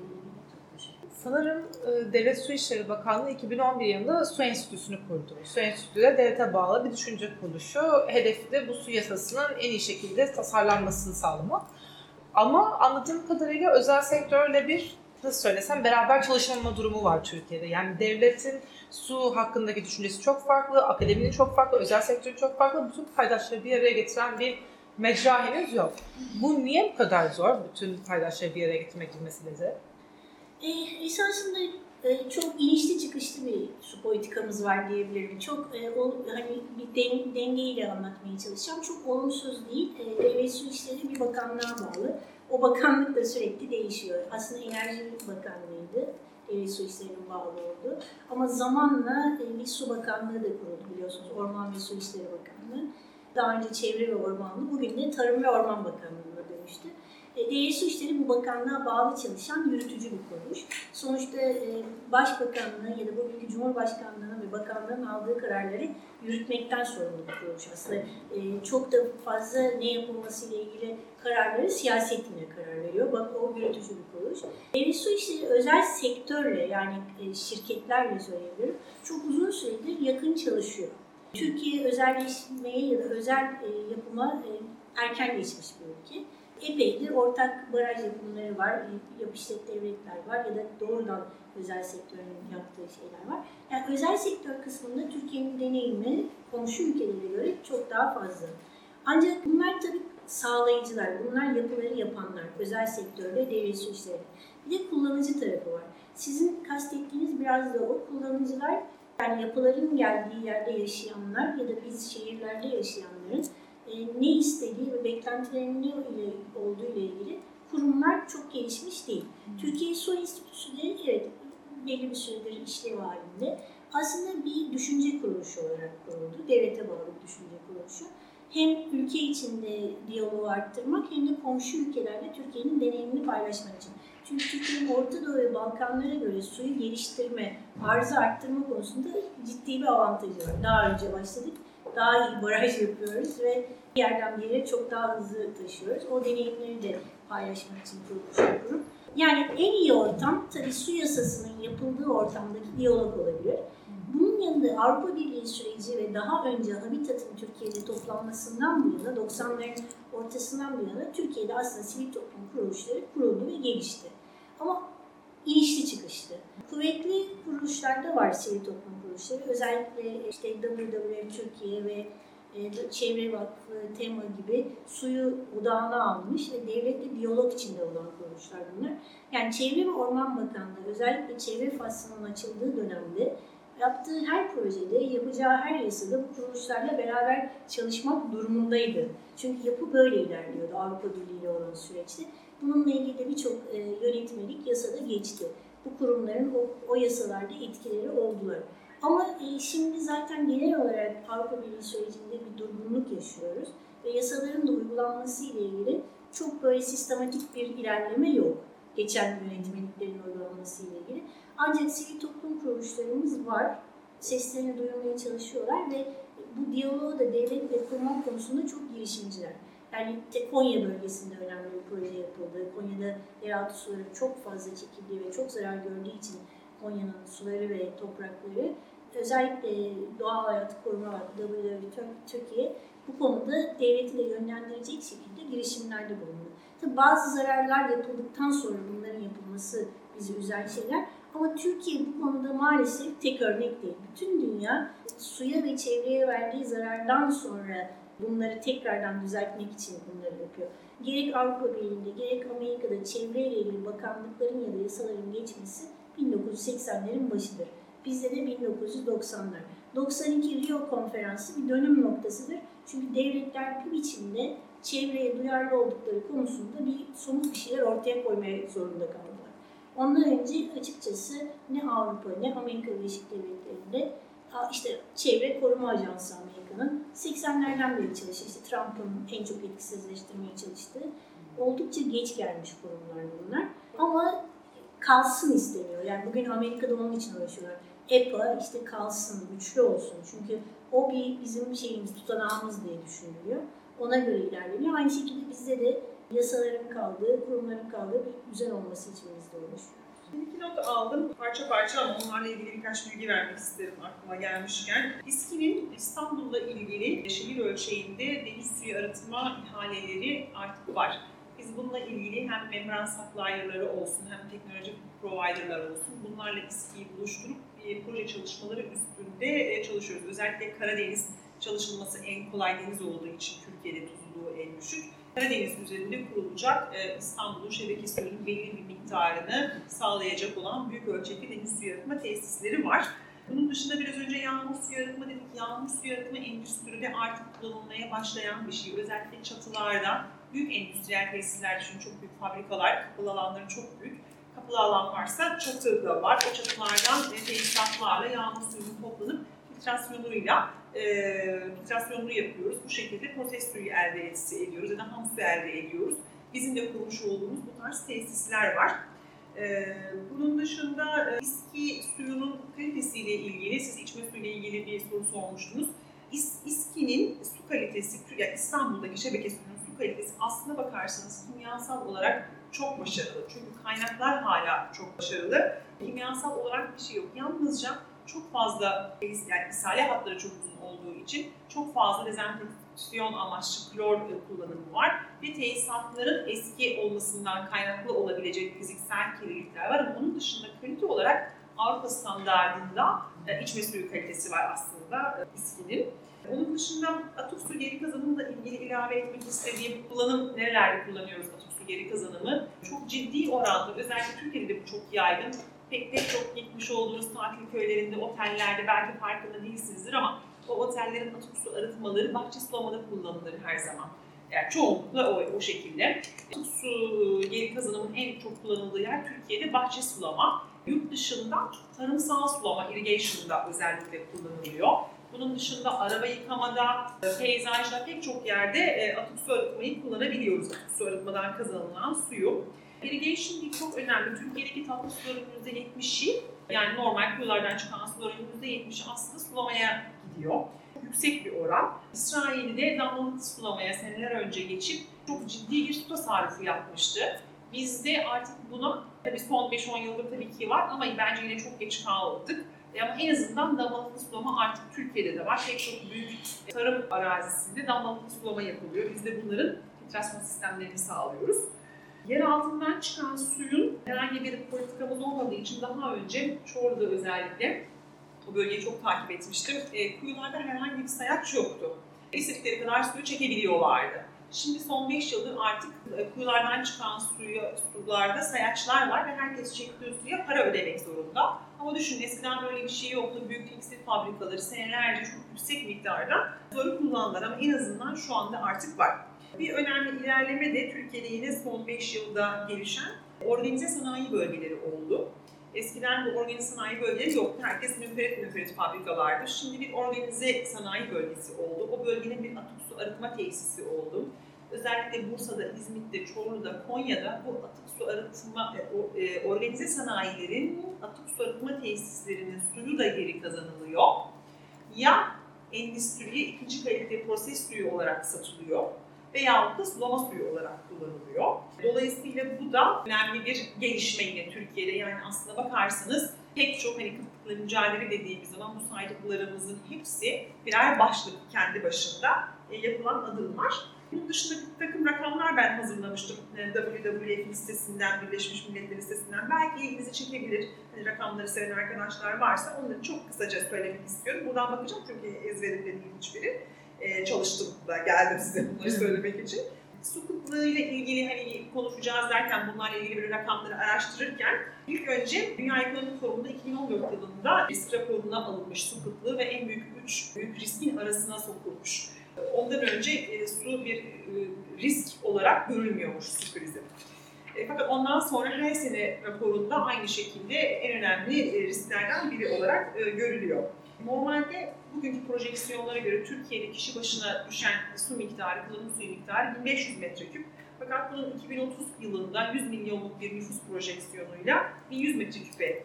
Sanırım e, Devlet Su İşleri Bakanlığı 2011 yılında Su Enstitüsü'nü kurdu. Su Enstitüsü de devlete bağlı bir düşünce kuruluşu. Hedefi de bu su yasasının en iyi şekilde tasarlanmasını sağlamak. Ama anladığım kadarıyla özel sektörle bir nasıl söylesem beraber çalışmama durumu var Türkiye'de. Yani devletin su hakkındaki düşüncesi çok farklı, akademinin çok farklı, özel sektörün çok farklı. Bütün paydaşları bir araya getiren bir mecra henüz yok. Bu niye bu kadar zor bütün paydaşları bir araya getirmek gibi meselede? E, esasında çok inişli çıkışlı bir su politikamız var diyebilirim. Çok e, o, hani bir den, dengeyle anlatmaya çalışacağım. Çok olumsuz değil. E, Devlet Su İşleri bir bakanlığa bağlı. O bakanlık da sürekli değişiyor. Aslında Enerji Bakanlığı'ydı. Devlet Su İşleri'nin bağlı oldu. Ama zamanla e, bir su bakanlığı da kuruldu biliyorsunuz. Orman ve Su İşleri Bakanlığı. Daha önce Çevre ve Ormanlığı, bugün de Tarım ve Orman Bakanlığı'na dönüştü. E, Değerli Su İşleri bu bakanlığa bağlı çalışan yürütücü bir kuruluş. Sonuçta e, ya da bugünkü Cumhurbaşkanlığı'nın ve bakanlığın aldığı kararları yürütmekten sorumlu bir kuruluş aslında. E, çok da fazla ne yapılması ile ilgili kararları siyasetine karar veriyor. Bak o yürütücü bir kuruluş. Devlet Su İşleri özel sektörle yani şirketlerle söyleyebilirim çok uzun süredir yakın çalışıyor. Türkiye özelleşmeye ya da özel yapıma erken geçmiş bir ülke epeydir ortak baraj yapımları var, yapışlet devletler var ya da doğrudan özel sektörün yaptığı şeyler var. Yani özel sektör kısmında Türkiye'nin deneyimi komşu ülkelere göre çok daha fazla. Ancak bunlar tabii sağlayıcılar, bunlar yapıları yapanlar, özel sektörde devlet su işleri. Bir de kullanıcı tarafı var. Sizin kastettiğiniz biraz da o kullanıcılar, yani yapıların geldiği yerde yaşayanlar ya da biz şehirlerde yaşayanların ne istediği ve beklentilerinin ile olduğu ile ilgili kurumlar çok gelişmiş değil. Türkiye Su Enstitüsü de evet belli bir süredir işlev halinde. Aslında bir düşünce kuruluşu olarak kuruldu. Devlete bağlı bir düşünce kuruluşu. Hem ülke içinde diyaloğu arttırmak hem de komşu ülkelerle Türkiye'nin deneyimini paylaşmak için. Çünkü Türkiye'nin Orta Doğu ve Balkanlara göre suyu geliştirme, arzı arttırma konusunda ciddi bir avantajı var. Daha önce başladık, daha iyi baraj yapıyoruz ve bir yerden bir yere çok daha hızlı taşıyoruz. O deneyimleri de paylaşmak için kurulmuş bir. Yani en iyi ortam tabii su yasasının yapıldığı ortamdaki diyalog olabilir. Bunun yanında Avrupa Birliği süreci ve daha önce Habitat'ın Türkiye'de toplanmasından bu yana, 90'ların ortasından bu yana Türkiye'de aslında sivil toplum kuruluşları kuruldu ve gelişti. Ama inişli çıkışlı. Kuvvetli kuruluşlar da var sivil toplum kuruluşları. Özellikle işte WWF Türkiye ve e, Çevre Vakfı, TEMA gibi suyu odağına almış ve devletle diyalog içinde olan kuruluşlar bunlar. Yani Çevre ve Orman Bakanlığı özellikle çevre faslının açıldığı dönemde yaptığı her projede, yapacağı her yasada bu kuruluşlarla beraber çalışmak durumundaydı. Çünkü yapı böyle ilerliyordu Avrupa Birliği ile olan süreçte. Bununla ilgili de birçok e, yönetmelik yasada geçti. Bu kurumların o, o yasalarda etkileri oldular. Ama e, şimdi zaten genel olarak Avrupa Birliği sürecinde bir durgunluk yaşıyoruz. Ve yasaların da uygulanması ile ilgili çok böyle sistematik bir ilerleme yok. Geçen yönetmeliklerin uygulanması ile ilgili. Ancak sivil toplum kuruluşlarımız var. Seslerini duyurmaya çalışıyorlar ve bu diyaloğu da devletle kurmak konusunda çok girişimciler. Yani Konya bölgesinde önemli bir proje yapıldı. Konya'da yeraltı suları çok fazla çekildiği ve çok zarar gördüğü için Konya'nın suları ve toprakları özellikle Doğa Hayatı Koruma Vakfı WWF Türkiye bu konuda devleti de yönlendirecek şekilde girişimlerde bulundu. Tabii bazı zararlar yapıldıktan sonra bunların yapılması bizi üzen şeyler. Ama Türkiye bu konuda maalesef tek örnek değil. Bütün dünya suya ve çevreye verdiği zarardan sonra bunları tekrardan düzeltmek için bunları yapıyor. Gerek Avrupa Birliği'nde gerek Amerika'da çevreyle ilgili bakanlıkların ya da yasaların geçmesi 1980'lerin başıdır. Bizde de 1990'lar. 92 Rio Konferansı bir dönüm noktasıdır. Çünkü devletler bir biçimde çevreye duyarlı oldukları konusunda bir somut bir şeyler ortaya koymaya zorunda kaldılar. Ondan önce açıkçası ne Avrupa ne Amerika Birleşik Devletleri'nde işte Çevre Koruma Ajansı Amerika'nın 80'lerden beri çalışıyor. İşte Trump'ın en çok etkisizleştirmeye çalıştığı oldukça geç gelmiş kurumlar bunlar. Ama kalsın isteniyor. Yani bugün Amerika'da onun için uğraşıyorlar. EPA işte kalsın, güçlü olsun. Çünkü o bir bizim şeyimiz, tutanağımız diye düşünülüyor. Ona göre ilerleniyor. Aynı şekilde bizde de yasaların kaldığı, kurumların kaldığı bir düzen olması için biz de uğraşıyoruz. İki not aldım parça parça ama onlarla ilgili birkaç bilgi vermek isterim aklıma gelmişken. İSKİ'nin İstanbul'la ilgili şehir ölçeğinde deniz suyu arıtma ihaleleri artık var. Biz bununla ilgili hem membran supplier'ları olsun hem teknoloji provider'lar olsun bunlarla İSKİ'yi buluşturup e, proje çalışmaları üstünde e, çalışıyoruz. Özellikle Karadeniz çalışılması en kolay deniz olduğu için Türkiye'de tuzluluğu en düşük. Karadeniz üzerinde kurulacak e, İstanbul'un şebeke suyunun belli bir miktarını sağlayacak olan büyük ölçekli deniz suyu arıtma tesisleri var. Bunun dışında biraz önce yağmur suyu arıtma dedik. Yağmur suyu arıtma endüstride artık kullanılmaya başlayan bir şey. Özellikle çatılarda büyük endüstriyel tesisler düşünün. Çok büyük fabrikalar, kapalı alanları çok büyük. Kapalı alan varsa çatı da var. O çatılardan tesisatlarla yağmur suyunun toplanıp filtrasyonuyla e, filtrasyonunu yapıyoruz. Bu şekilde proses suyu elde ediyoruz ya da ham su elde ediyoruz. Bizim de kurmuş olduğumuz bu tarz tesisler var. Ee, bunun dışında e, İSKİ suyunun kalitesiyle ilgili, siz içme suyuyla ilgili bir soru sormuştunuz. İS, İSKİ'nin su kalitesi, yani İstanbul'daki şebeke suyunun su kalitesi aslına bakarsanız kimyasal olarak çok başarılı. Çünkü kaynaklar hala çok başarılı. Kimyasal olarak bir şey yok. Yalnızca çok fazla yani ishale hatları çok uzun olduğu için çok fazla dezenfeksiyon amaçlı klor kullanımı var ve tesisatların eski olmasından kaynaklı olabilecek fiziksel kirlilikler var ama onun dışında kalite olarak Avrupa standartında e, içme suyu kalitesi var aslında İSKİ'nin. Onun dışında atık su geri kazanımla ilgili ilave etmek istediğim kullanım nerelerde kullanıyoruz atık su geri kazanımı? Çok ciddi oranda özellikle Türkiye'de de bu çok yaygın. Pek de çok gitmiş olduğunuz tatil köylerinde, otellerde belki farkında değilsinizdir ama o otellerin atık su arıtmaları bahçe sulamada kullanılır her zaman. Yani çoğunlukla o, o şekilde. Su geri kazanımın en çok kullanıldığı yer Türkiye'de bahçe sulama. Yurt dışında tarımsal sulama, irrigation'da özellikle kullanılıyor. Bunun dışında araba yıkamada, peyzajda pek çok yerde e, atık su arıtmayı kullanabiliyoruz. Atık su arıtmadan kazanılan suyu. Irrigation çok önemli. Türkiye'deki tatlı suların %70'i yani normal kuyulardan çıkan suların %70'i aslında sulamaya gidiyor. Yüksek bir oran. İsrail'de damlalık sulamaya seneler önce geçip çok ciddi bir su tasarrufu yapmıştı. Bizde artık buna tabii son 5-10 yıldır tabii ki var ama bence yine çok geç kaldık. E, ama en azından damlalıklı sulama artık Türkiye'de de var. Pek çok büyük tarım arazisinde damlalıklı sulama yapılıyor. Biz de bunların filtrasyon sistemlerini sağlıyoruz. Yer altından çıkan suyun herhangi bir politikamız olmadığı için daha önce Çorlu'da özellikle o bölgeyi çok takip etmiştim. E, kuyularda herhangi bir sayaç yoktu. İstedikleri kadar suyu çekebiliyorlardı. Şimdi son 5 yıldır artık e, kuyulardan çıkan suya, sularda sayaçlar var ve herkes çektiği suya para ödemek zorunda. Ama düşün eskiden böyle bir şey yoktu. Büyük tekstil fabrikaları senelerce çok yüksek miktarda suları kullandılar ama en azından şu anda artık var. Bir önemli ilerleme de Türkiye'de yine son 5 yılda gelişen organize sanayi bölgeleri oldu. Eskiden bu organize sanayi bölgeleri yoktu. Herkes münferit münferit fabrikalardı. Şimdi bir organize sanayi bölgesi oldu. O bölgenin bir atık su arıtma tesisi oldu. Özellikle Bursa'da, İzmit'te, Çorlu'da, Konya'da bu atık su arıtma, e, e, organize sanayilerin atık su arıtma tesislerinin suyu da geri kazanılıyor. Ya endüstriye ikinci kalite proses suyu olarak satılıyor veyahut da sulama suyu olarak kullanılıyor. Dolayısıyla bu da önemli bir gelişme yine Türkiye'de. Yani aslında bakarsanız pek çok hani kıtlıkla mücadele dediğimiz zaman bu saydıklarımızın hepsi birer başlık kendi başında e, yapılan adımlar. Bunun dışında bir takım rakamlar ben hazırlamıştım. WWF listesinden, Birleşmiş Milletler listesinden. Belki ilginizi çekebilir. Hani rakamları seven arkadaşlar varsa onları çok kısaca söylemek istiyorum. Buradan bakacağım çünkü ezberimde değil hiçbiri. Ee, çalıştım da geldim size bunları söylemek için. Su kıtlığı ile ilgili hani konuşacağız derken bunlarla ilgili bir rakamları araştırırken ilk önce Dünya Ekonomik Forumu'nda 2014 yılında risk raporuna alınmış su kıtlığı ve en büyük 3 büyük riskin arasına sokulmuş. Ondan önce e, su bir e, risk olarak görülmüyormuş su krizi. E, fakat ondan sonra her sene raporunda aynı şekilde en önemli risklerden biri olarak görülüyor. Normalde bugünkü projeksiyonlara göre Türkiye'de kişi başına düşen su miktarı, kullanım suyu miktarı 1500 metreküp. Fakat bunun 2030 yılında 100 milyonluk bir nüfus projeksiyonuyla 1100 metreküpe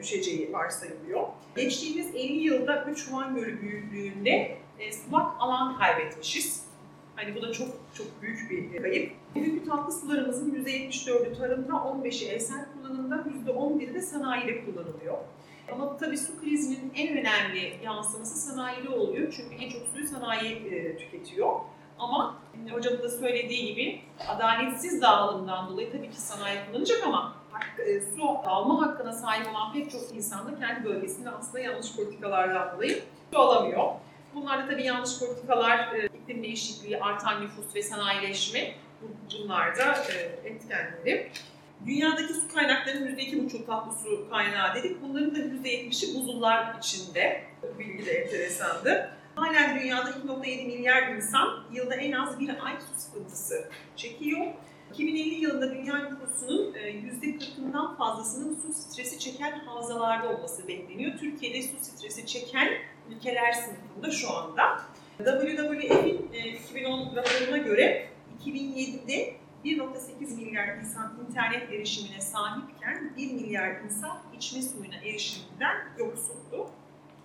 düşeceği varsayılıyor. Geçtiğimiz 50 yılda 3 Van Gölü büyüklüğünde e, sulak alan kaybetmişiz. Hani bu da çok çok büyük bir kayıp. Bugünkü tatlı sularımızın %74'ü tarımda, 15'i evsel kullanımda, %11'i de sanayide kullanılıyor. Ama tabii su krizinin en önemli yansıması sanayide oluyor. Çünkü en çok suyu sanayi e, tüketiyor. Ama hocamın da söylediği gibi adaletsiz dağılımdan dolayı tabii ki sanayi kullanacak ama e, su alma hakkına sahip olan pek çok insan da kendi bölgesinde aslında yanlış politikalardan dolayı su alamıyor. Bunlar da tabii yanlış politikalar, e, iklim değişikliği, artan nüfus ve sanayileşme bunlar da e, etkenleri. Dünyadaki su kaynaklarının %2,5 tatlı su kaynağı dedik. Bunların da %70'i buzullar içinde. Bu bilgi de enteresandı. Halen dünyada 2.7 milyar insan yılda en az bir ay su sıkıntısı çekiyor. 2050 yılında dünya nüfusunun %40'ından e, fazlasının su stresi çeken havzalarda olması bekleniyor. Türkiye'de su stresi çeken ülkeler sınıfında şu anda. WWF'in 2010 raporuna göre 2007'de 1.8 milyar insan internet erişimine sahipken 1 milyar insan içme suyuna erişiminden yoksuldu.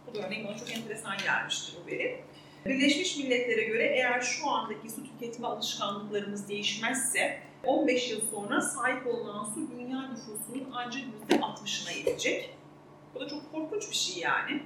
Bu da örneğin çok enteresan gelmiştir bu veri. Birleşmiş Milletler'e göre eğer şu andaki su tüketme alışkanlıklarımız değişmezse 15 yıl sonra sahip olunan su dünya nüfusunun ancak %60'ına yetecek. Bu da çok korkunç bir şey yani.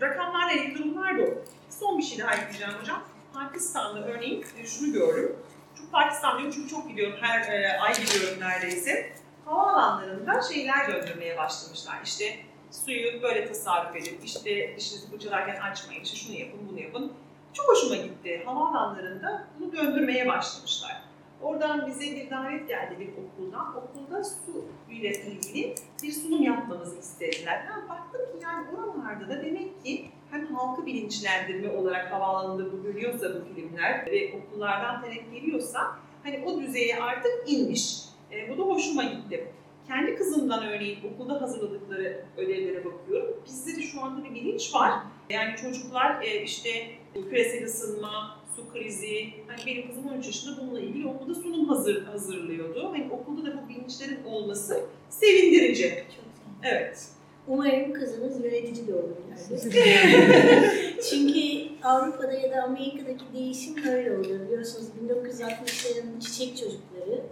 Rakamlarla ilgili durumlar bu. Son bir şey daha ekleyeceğim hocam. Pakistan'da örneğin e, şunu gördüm. Çok Pakistan çünkü çok gidiyorum, her e, ay gidiyorum neredeyse. Havaalanlarında şeyler döndürmeye başlamışlar. İşte suyu böyle tasarruf edin, işte dişinizi fırçalarken açmayın, işte şunu yapın, bunu yapın. Çok hoşuma gitti. Havaalanlarında bunu döndürmeye başlamışlar. Oradan bize bir davet geldi bir okuldan. Okulda su ile ilgili bir sunum yapmamızı istediler. Ben baktım ki yani oralarda da demek ki hem halkı bilinçlendirme olarak havaalanında bu görüyorsa bu filmler ve okullardan talep geliyorsa hani o düzeye artık inmiş. E, bu da hoşuma gitti. Kendi kızımdan örneğin okulda hazırladıkları ödevlere bakıyorum. Bizde de şu anda bir bilinç var. Yani çocuklar e, işte küresel ısınma, su krizi, hani benim kızım 13 yaşında bununla ilgili okulda sunum hazır, hazırlıyordu. Hani okulda da bu bilinçlerin olması sevindirici. Çok. Evet. Umarım kızınız yönetici de olur ileride. Çünkü Avrupa'da ya da Amerika'daki değişim böyle oluyor. Biliyorsunuz 1960'ların çiçek çocukları,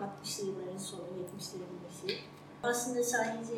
60'lı yılların sonu, 70'lerin başı. Aslında sadece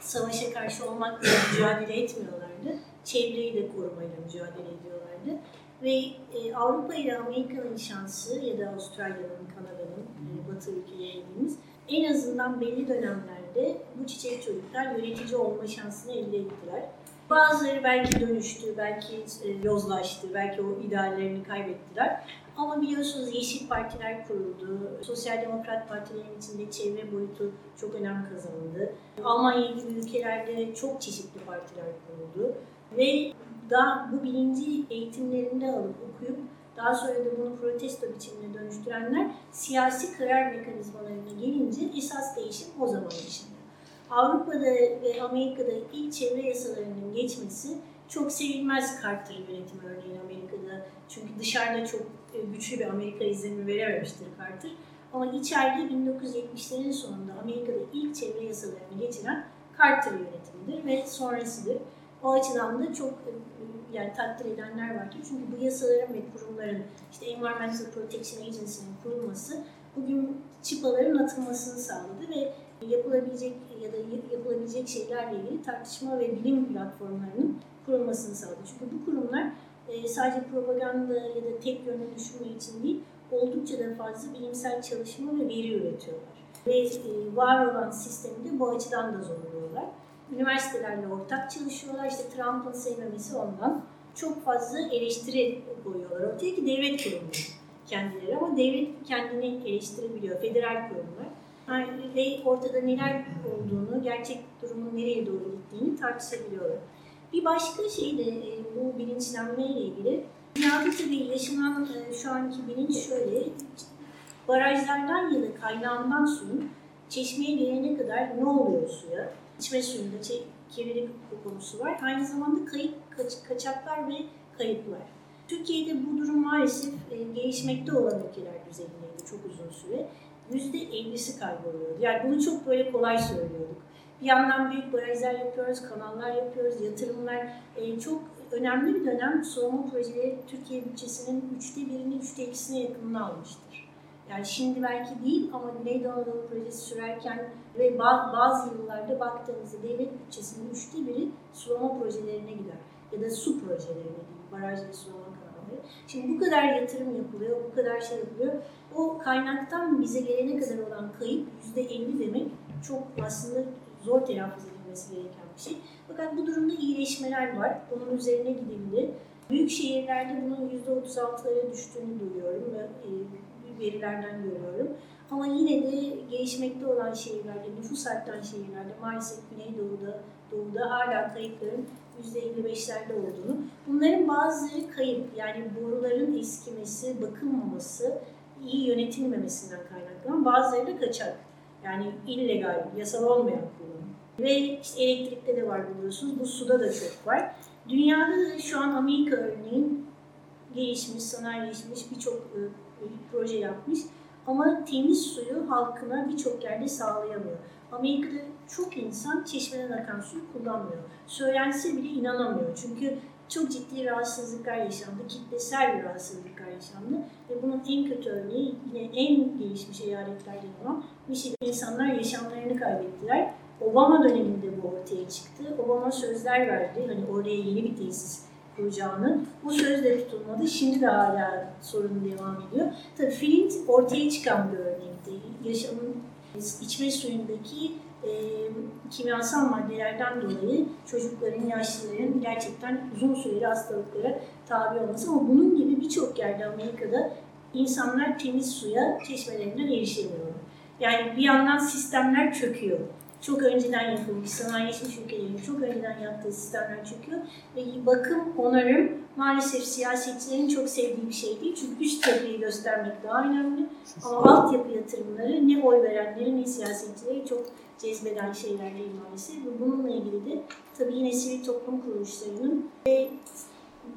savaşa karşı olmakla mücadele etmiyorlardı. Çevreyi de korumayla mücadele ediyorlardı. Ve e, Avrupa ile Amerika'nın şansı ya da Avustralya'nın, Kanada'nın, e, Batı ülkeleri dediğimiz en azından belli dönemlerde bu çiçek çocuklar yönetici olma şansını elde ettiler. Bazıları belki dönüştü, belki e, yozlaştı, belki o ideallerini kaybettiler. Ama biliyorsunuz yeşil partiler kuruldu. Sosyal demokrat partilerin içinde çevre boyutu çok önem kazandı. Almanya gibi ülkelerde çok çeşitli partiler kuruldu. Ve daha bu bilinci eğitimlerinde alıp okuyup daha sonra da bunu protesto biçimine dönüştürenler siyasi karar mekanizmalarına gelince esas değişim o zaman yaşanıyor. Avrupa'da ve Amerika'da ilk çevre yasalarının geçmesi çok sevilmez Carter yönetimi örneğin Amerika'da. Çünkü dışarıda çok e, güçlü bir Amerika izlenimi verememiştir Carter. Ama içeride 1970'lerin sonunda Amerika'da ilk çevre yasalarını geçiren Carter yönetimidir ve sonrasıdır. O açıdan da çok e, yani takdir edenler vardır. Çünkü bu yasaların ve kurumların işte Environmental Protection Agency'nin kurulması bugün çıpaların atılmasını sağladı ve yapılabilecek ya da yapılabilecek şeylerle ilgili tartışma ve bilim platformlarının kurulmasını sağladı. Çünkü bu kurumlar e, sadece propaganda ya da tek yönlü düşünme için değil, oldukça da fazla bilimsel çalışma ve veri üretiyorlar. Ve e, var olan sistemi de bu açıdan da zorluyorlar. Üniversitelerle ortak çalışıyorlar. İşte Trump'ın sevmemesi ondan. Çok fazla eleştiri koyuyorlar ortaya ki devlet kurumları kendileri ama devlet kendini eleştirebiliyor. Federal kurumlar. Yani ortada neler olduğunu, gerçek durumun nereye doğru gittiğini tartışabiliyorlar. Bir başka şey de e, bu bilinçlenme ile ilgili. Dünyada tabii yaşanan e, şu anki bilinç şöyle. Barajlardan ya da kaynağından suyun çeşmeye gelene kadar ne oluyor suya? İçme suyunda kirlilik konusu var. Aynı zamanda kayıp, kaç, kaçaklar ve kayıplar. Türkiye'de bu durum maalesef e, gelişmekte olan ülkeler düzeyindeydi çok uzun süre. %50'si kayboluyordu. Yani bunu çok böyle kolay söylüyorduk. Bir yandan büyük barajlar yapıyoruz, kanallar yapıyoruz, yatırımlar. E, çok önemli bir dönem sulama projeleri Türkiye bütçesinin üçte birini, üçte ikisine yakınını almıştır. Yani şimdi belki değil ama Güneydoğu Anadolu projesi sürerken ve bazı yıllarda baktığımızda devlet bütçesinin üçte biri sulama projelerine gider. Ya da su projelerine değil, baraj ve sulama kanalları. Şimdi bu kadar yatırım yapılıyor, bu kadar şey yapılıyor. O kaynaktan bize gelene kadar olan kayıp yüzde elli demek çok aslında zor telaffuz edilmesi gereken bir şey. Fakat bu durumda iyileşmeler var. Bunun üzerine gidildi. Büyük şehirlerde bunun yüzde otuz altılara düştüğünü duyuyorum ve e, verilerden görüyorum. Ama yine de gelişmekte olan şehirlerde, nüfus artan şehirlerde maalesef Güneydoğu'da, Doğu'da hala kayıpların %55'lerde olduğunu. Bunların bazıları kayıp, yani boruların eskimesi, bakılmaması, iyi yönetilmemesinden kaynaklanan bazıları da kaçak. Yani illegal, yasal olmayan kullanım. Ve işte elektrikte de var biliyorsunuz, bu suda da çok var. Dünyada da şu an Amerika örneğin gelişmiş, sanayileşmiş birçok e, proje yapmış. Ama temiz suyu halkına birçok yerde sağlayamıyor. Amerika'da çok insan çeşmeden akan suyu kullanmıyor. Söylense bile inanamıyor. Çünkü çok ciddi rahatsızlıklar yaşandı, kitlesel bir rahatsızlıklar yaşandı. Ve bunun en kötü örneği yine en gelişmiş eyaletlerden olan Michigan insanlar yaşamlarını kaybettiler. Obama döneminde bu ortaya çıktı. O bana sözler verdi. Hani oraya yeni bir tesis kuracağını. Bu söz de tutulmadı. Şimdi de hala sorun devam ediyor. Tabii Flint ortaya çıkan bir örnekti. Yaşamın içme suyundaki e, kimyasal maddelerden dolayı çocukların, yaşlıların gerçekten uzun süreli hastalıklara tabi olması. Ama bunun gibi birçok yerde Amerika'da insanlar temiz suya çeşmelerinden erişemiyor. Yani bir yandan sistemler çöküyor. Çok önceden yapılmış, sanayileşmiş ülkelerin çok önceden yaptığı sistemler çöküyor. Ve bakım, onarım maalesef siyasetçilerin çok sevdiği bir şey değil. Çünkü üst yapıyı göstermek daha önemli. Ama altyapı yatırımları ne oy verenleri ne siyasetçileri çok cezbeden şeyler değil maalesef. Ve bununla ilgili de tabii yine sivil toplum kuruluşlarının ve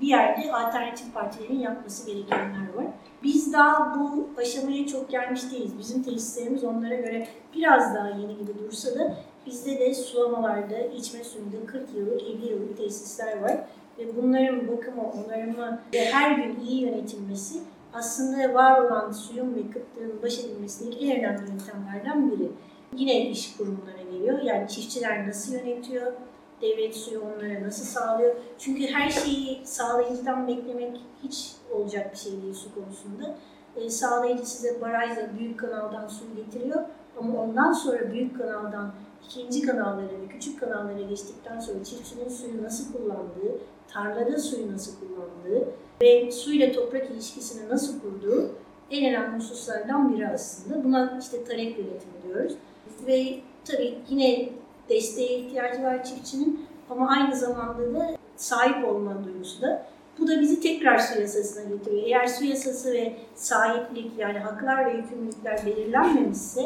bir yerde alternatif partilerin yapması gerekenler var. Biz daha bu aşamaya çok gelmiş değiliz. Bizim tesislerimiz onlara göre biraz daha yeni gibi dursa da bizde de sulamalarda, içme suyunda 40 yıllık, 50 yıllık tesisler var. Ve bunların bakımı, onarımı ve her gün iyi yönetilmesi aslında var olan suyun ve kıtlığın baş edilmesindeki en önemli yöntemlerden biri. Yine iş kurumlara geliyor. Yani çiftçiler nasıl yönetiyor, devlet suyu onlara nasıl sağlıyor? Çünkü her şeyi sağlayıcıdan beklemek hiç olacak bir şey değil su konusunda. E, sağlayıcı size barajla büyük kanaldan su getiriyor ama ondan sonra büyük kanaldan ikinci kanallara ve küçük kanallara geçtikten sonra çiftçinin suyu nasıl kullandığı, tarlada suyu nasıl kullandığı ve suyla toprak ilişkisini nasıl kurduğu en önemli hususlardan biri aslında. Buna işte talep yönetimi diyoruz. Ve tabii yine desteğe ihtiyacı var çiftçinin ama aynı zamanda da sahip olma duygusu da. Bu da bizi tekrar su yasasına getiriyor. Eğer su yasası ve sahiplik yani haklar ve yükümlülükler belirlenmemişse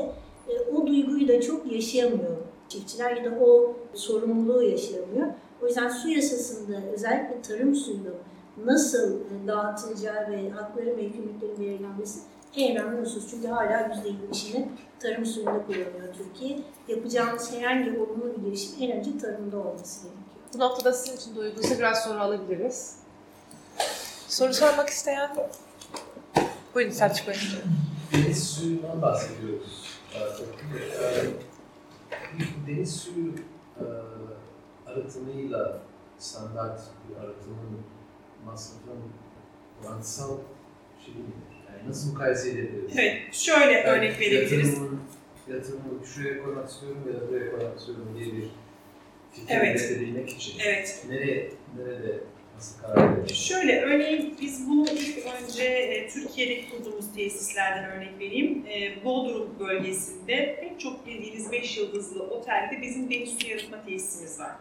e, o duyguyu da çok yaşayamıyor çiftçiler ya da o sorumluluğu yaşayamıyor. O yüzden su yasasında özellikle tarım suyunun nasıl dağıtılacağı ve hakları ve yükümlülüklerin belirlenmesi en önemli husus. Çünkü hala %70'ini tarım suyunda kullanıyor Türkiye. Yapacağımız herhangi bir olumlu bir girişim en önce tarımda olması gerekiyor. Bu noktada sizin için duyguysa biraz sonra alabiliriz. Soru sormak isteyen? Buyurun Selçuk Bey. Deniz suyundan bahsediyoruz. Ee, Deniz suyu e, arıtımıyla standart bir arıtımın masrafının orantısal şey mi? Yani nasıl mukayese edebiliriz? Evet, şöyle Yani örnek verebiliriz. Yatırımın, yatırımı şuraya koymak istiyorum ya da buraya koymak istiyorum diye bir fikir Evet. üretebilmek için. Evet, Nereye, nerede, nasıl karar verir? Şöyle, örneğin biz bunu ilk önce e, Türkiye'deki kurduğumuz tesislerden örnek vereyim. E, Bodrum bölgesinde pek çok bildiğiniz 5 yıldızlı otelde bizim deniz suyu arıtma tesisimiz var.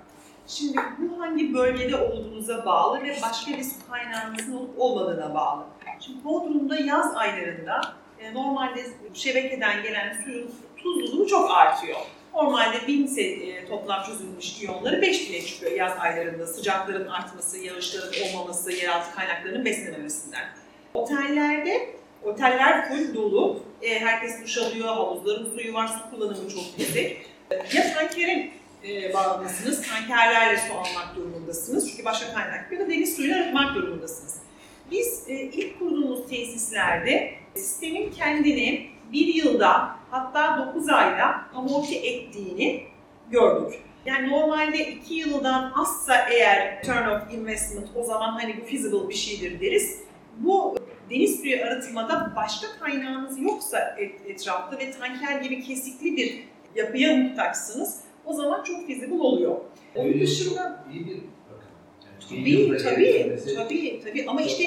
Şimdi bu hangi bölgede olduğunuza bağlı ve başka bir su kaynağınızın olup olmadığına bağlı. Şimdi Bodrum'da yaz aylarında e, normalde şebekeden gelen suyun tuzluluğu çok artıyor. Normalde 1000 se- e, toplam çözülmüş iyonları 5000'e çıkıyor yaz aylarında sıcakların artması, yağışların olmaması, yeraltı kaynaklarının beslenememesinden. Otellerde, oteller full dolu, e, herkes duş alıyor, havuzların suyu var, su kullanımı çok yüksek. Ya tankere e, bağlısınız, tankerlerle su almak durumundasınız çünkü başka kaynak yok ya da deniz suyuyla arıtmak durumundasınız. Biz e, ilk kurduğumuz tesislerde sistemin kendini bir yılda hatta 9 ayda amorti ettiğini gördük. Yani normalde 2 yıldan azsa eğer turn of investment o zaman hani bu feasible bir şeydir deriz. Bu deniz suyu arıtmada başka kaynağınız yoksa et- etrafta ve tanker gibi kesikli bir yapıya muhtaçsınız o zaman çok feasible oluyor. Onun Öyle dışında iyi bir bakım. Yani bir yılda Tabii, tabii, tabii, tabii. Ama işte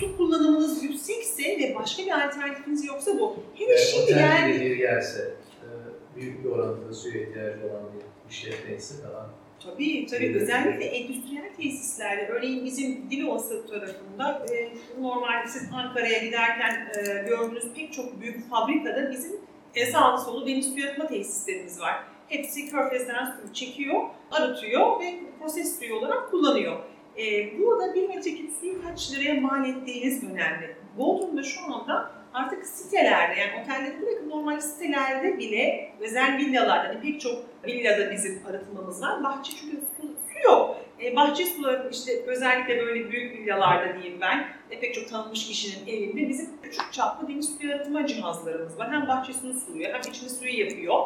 su kullanımınız yüksekse ve başka bir alternatifiniz yoksa bu. Hele Yani şimdi otel yani gibi bir yerse, e, büyük bir orantıda suya ihtiyacı olan bir işletmeyse daha Tabii tabii özellikle endüstriyel tesislerde örneğin bizim Dilovası tarafında e, normal siz Ankara'ya giderken e, gördüğünüz pek çok büyük fabrikada bizim e, sağlı solu deniz suyu arıtma tesislerimiz var. Hepsi körfezden suyu çekiyor, arıtıyor ve proses suyu olarak kullanıyor. E, burada bir metreküp suyu kaç liraya mal ettiğiniz önemli. Bodrum'da şu anda artık sitelerde yani otellerde bırakın normal sitelerde bile özel villalarda hani pek çok villada bizim arıtmamız var. Bahçe çünkü su, su yok. E, bahçe suları işte özellikle böyle büyük villalarda diyeyim ben e, pek çok tanınmış kişinin evinde bizim küçük çaplı deniz suyu arıtma cihazlarımız var. Hem bahçesini suluyor hem içini suyu yapıyor.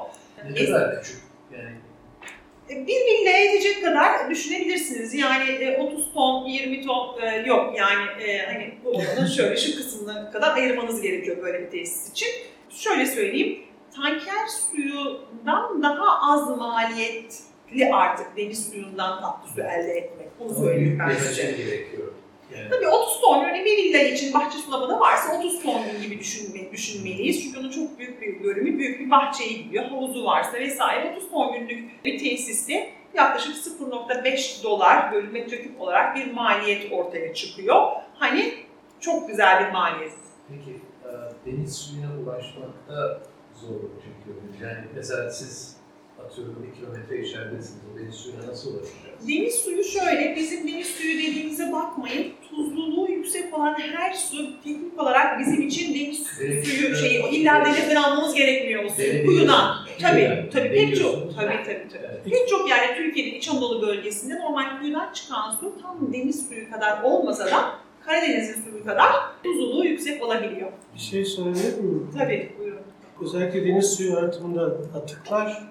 ne kadar küçük yani bir villa edecek kadar düşünebilirsiniz. Yani 30 e, ton, 20 ton e, yok. Yani hani bu oranın şöyle şu kısmına kadar ayırmanız gerekiyor böyle bir tesis için. Şöyle söyleyeyim, tanker suyundan daha az maliyetli artık deniz suyundan tatlı su elde etmek. Bunu söyleyeyim ben size. gerekiyor. Tabii 30 ton örneğin bir villa için bahçe sulamada varsa 30 ton gibi düşünme, düşünmeliyiz. Çünkü onun çok büyük bir bölümü büyük bir bahçeye gidiyor. Havuzu varsa vesaire 30 ton günlük bir tesiste yaklaşık 0.5 dolar bölü metreküp olarak bir maliyet ortaya çıkıyor. Hani çok güzel bir maliyet. Peki e, deniz suyuna ulaşmakta zorluk çekiyorsunuz. Yani mesela siz atıyorum bir kilometre içeridesiniz. O deniz suyuna nasıl ulaşacağız? Deniz suyu şöyle, bizim deniz suyu dediğimize bakmayın. Tuzluluğu yüksek olan her su teknik olarak bizim için deniz Evet. suyu şeyi, illa denizden almamız gerekmiyor o suyu. Kuyudan. Tabii, tabii pek çok. Tabii, tabii, tabii. Pek çok yani Türkiye'nin İç Anadolu bölgesinde normal kuyudan çıkan su tam deniz suyu kadar olmasa da Karadeniz'in suyu kadar tuzluluğu yüksek olabiliyor. Bir şey söyleyebilir miyim? Tabii, buyurun. Özellikle deniz suyu yaratımında atıklar,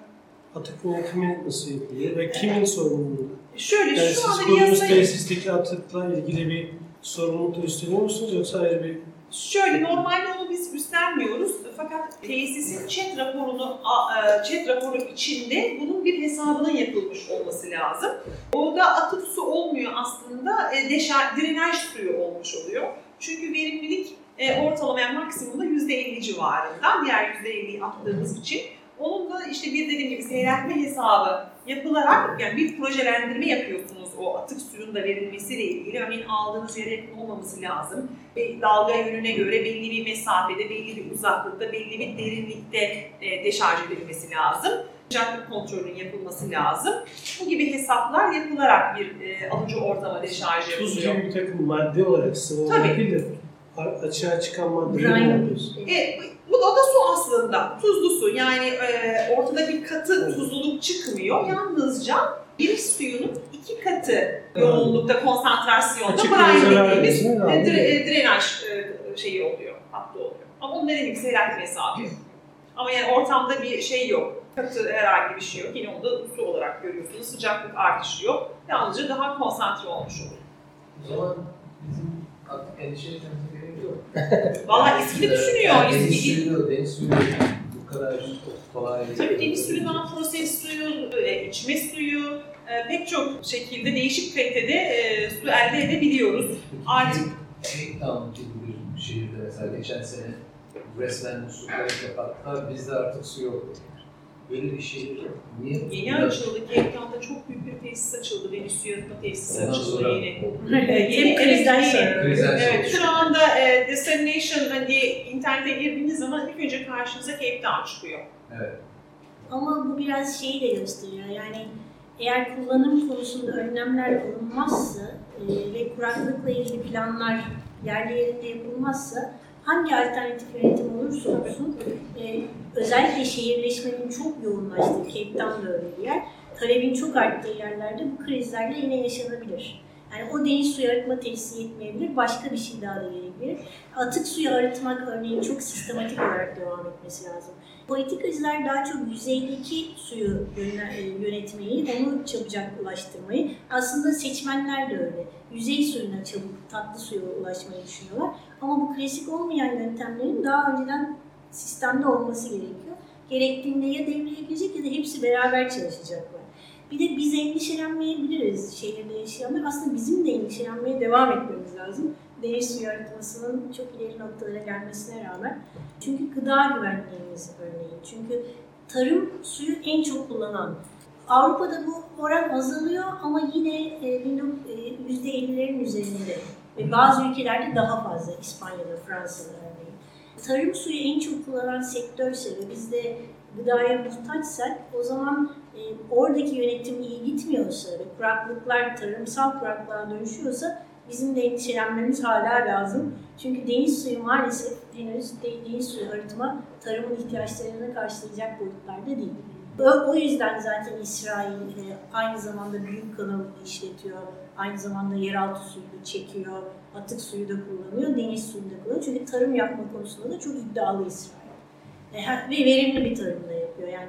atık yönetimi nasıl yapılıyor ve kimin sorumluluğu? Şöyle Yani şu anda bir yasayı... tesisteki atıkla ilgili bir sorumluluk üstleniyor musunuz yoksa ayrı bir Şöyle normalde onu biz üstlenmiyoruz fakat tesisin chat raporunu e, chat raporu içinde bunun bir hesabının yapılmış olması lazım. Orada atık su olmuyor aslında e, deşar, drenaj suyu olmuş oluyor. Çünkü verimlilik e, ortalama yani maksimumda %50 civarında. Diğer %50'yi attığımız için. Onun da işte bir dediğim gibi seyreltme hesabı yapılarak yani bir projelendirme yapıyorsunuz o atık suyun da verilmesiyle ilgili. Örneğin aldığınız yere yakın olmaması lazım. Ve dalga yönüne göre belli bir mesafede, belli bir uzaklıkta, belli bir derinlikte e, deşarj edilmesi lazım. Sıcaklık kontrolünün yapılması lazım. Bu gibi hesaplar yapılarak bir e, alıcı ortama deşarj tuz yapılıyor. gibi bir takım madde olarak sıvı olarak değil de açığa çıkan maddeleri yapıyorsun? E, bu da, da su aslında. Tuzlu su. Yani e, ortada bir katı tuzluluk çıkmıyor. Yalnızca bir suyunun iki katı yoğunlukta, konsantrasyonda Açık brine dediğimiz e, dre- drenaj e, şeyi oluyor, hattı oluyor. Ama onun dediğim gibi seyreltme hesabı yok. Ama yani ortamda bir şey yok. Katı herhangi bir şey yok. Yine onu da su olarak görüyorsunuz. Sıcaklık artışı yok. Yalnızca daha konsantre olmuş oluyor. O zaman bizim artık endişe etmemize yok. Vallahi ismini düşünüyor. Deniz İsmi- suyu, deniz suyu bu kadar kolay. Tabii deniz suyundan proses suyu, e, içme suyu, e, pek çok şekilde değişik kalitede e, su elde edebiliyoruz. Artık- Cape gibi bir şehirde mesela geçen sene resmen kayıp kapattılar. Bizde artık su yok. Böyle bir şehir niye? Yeni açıldı, Cape Town'da çok büyük bir tesis açıldı, deniz suyu arıtma tesisi Ondan açıldı sonra yeni. E, Krizden evet, yeni. sonra. Krizden sonra. Evet, şu anda e, Destination hani internete girdiğiniz zaman ilk önce karşınıza Cape Town çıkıyor. Evet. Ama bu biraz şeyi de gösteriyor. Yani eğer kullanım konusunda önlemler alınmazsa e, ve kuraklıkla ilgili planlar yerli yerinde yapılmazsa hangi alternatif yönetim olursa olsun e, özellikle şehirleşmenin çok yoğunlaştığı Cape Town da öyle bir yer. Talebin çok arttığı yerlerde bu krizlerle yine yaşanabilir. Yani o deniz suyu arıtma tesisi yetmeyebilir, başka bir şey daha da gerekebilir. Atık suyu arıtmak örneğin çok sistematik olarak devam etmesi lazım. Politikacılar daha çok yüzeydeki suyu e, yönetmeyi, onu çabucak ulaştırmayı, aslında seçmenler de öyle. Yüzey suyuna çabuk, tatlı suya ulaşmayı düşünüyorlar. Ama bu klasik olmayan yöntemlerin daha önceden sistemde olması gerekiyor. Gerektiğinde ya devreye girecek ya da hepsi beraber çalışacaklar. Bir de biz endişelenmeyebiliriz şehirde yaşayanlar. Aslında bizim de endişelenmeye devam etmemiz lazım. Deniz suyu arıtmasının çok ileri noktalara gelmesine rağmen. Çünkü gıda güvenliğimiz örneğin. Çünkü tarım suyu en çok kullanan. Avrupa'da bu oran azalıyor ama yine e, bin- e, %50'lerin üzerinde. Ve bazı ülkelerde daha fazla. İspanya'da, Fransa'da. Tarım suyu en çok kullanan sektörse ve biz de gıdaya muhtaçsak o zaman e, oradaki yönetim iyi gitmiyorsa ve kuraklıklar tarımsal kuraklığa dönüşüyorsa bizim de endişelenmemiz hala lazım. Çünkü deniz suyu maalesef henüz de- deniz suyu arıtma tarımın ihtiyaçlarını karşılayacak boyutlarda değil. O, yüzden zaten İsrail e, aynı zamanda büyük kanal işletiyor, aynı zamanda yeraltı suyu da çekiyor, atık suyu da kullanıyor, deniz suyu da kullanıyor. Çünkü tarım yapma konusunda da çok iddialı İsrail. E, ve verimli bir tarım da yapıyor. Yani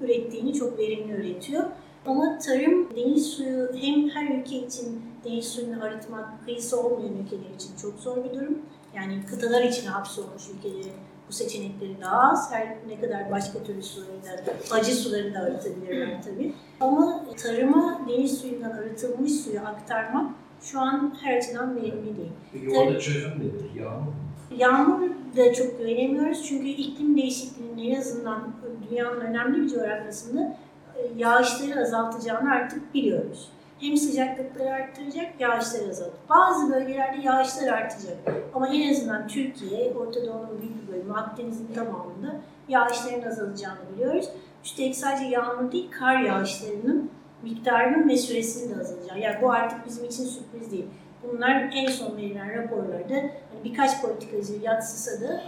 ürettiğini çok verimli üretiyor. Ama tarım, deniz suyu hem her ülke için deniz suyunu arıtmak, kıyısı olmayan ülkeler için çok zor bir durum. Yani kıtalar içine hapsolmuş ülkelerin bu seçenekleri daha az. Her ne kadar başka türlü suları da, acı suları da arıtabilirler tabii. Ama tarıma deniz suyundan arıtılmış suyu aktarmak şu an her açıdan verimli değil. Peki orada çözüm nedir? Yağmur Yağmur da çok güvenemiyoruz çünkü iklim değişikliğinin en azından dünyanın önemli bir coğrafyasında e, yağışları azaltacağını artık biliyoruz. Hem sıcaklıkları arttıracak, yağışları azaltacak. Bazı bölgelerde yağışlar artacak. Ama en azından Türkiye, Orta Doğu'nun büyük bir bölümü, Akdeniz'in tamamında yağışların azalacağını biliyoruz. Üstelik sadece yağmur değil, kar yağışlarının miktarının ve süresinin de azalacağı. Yani bu artık bizim için sürpriz değil. Bunlar en son verilen raporlarda hani birkaç politikacı yatsısa da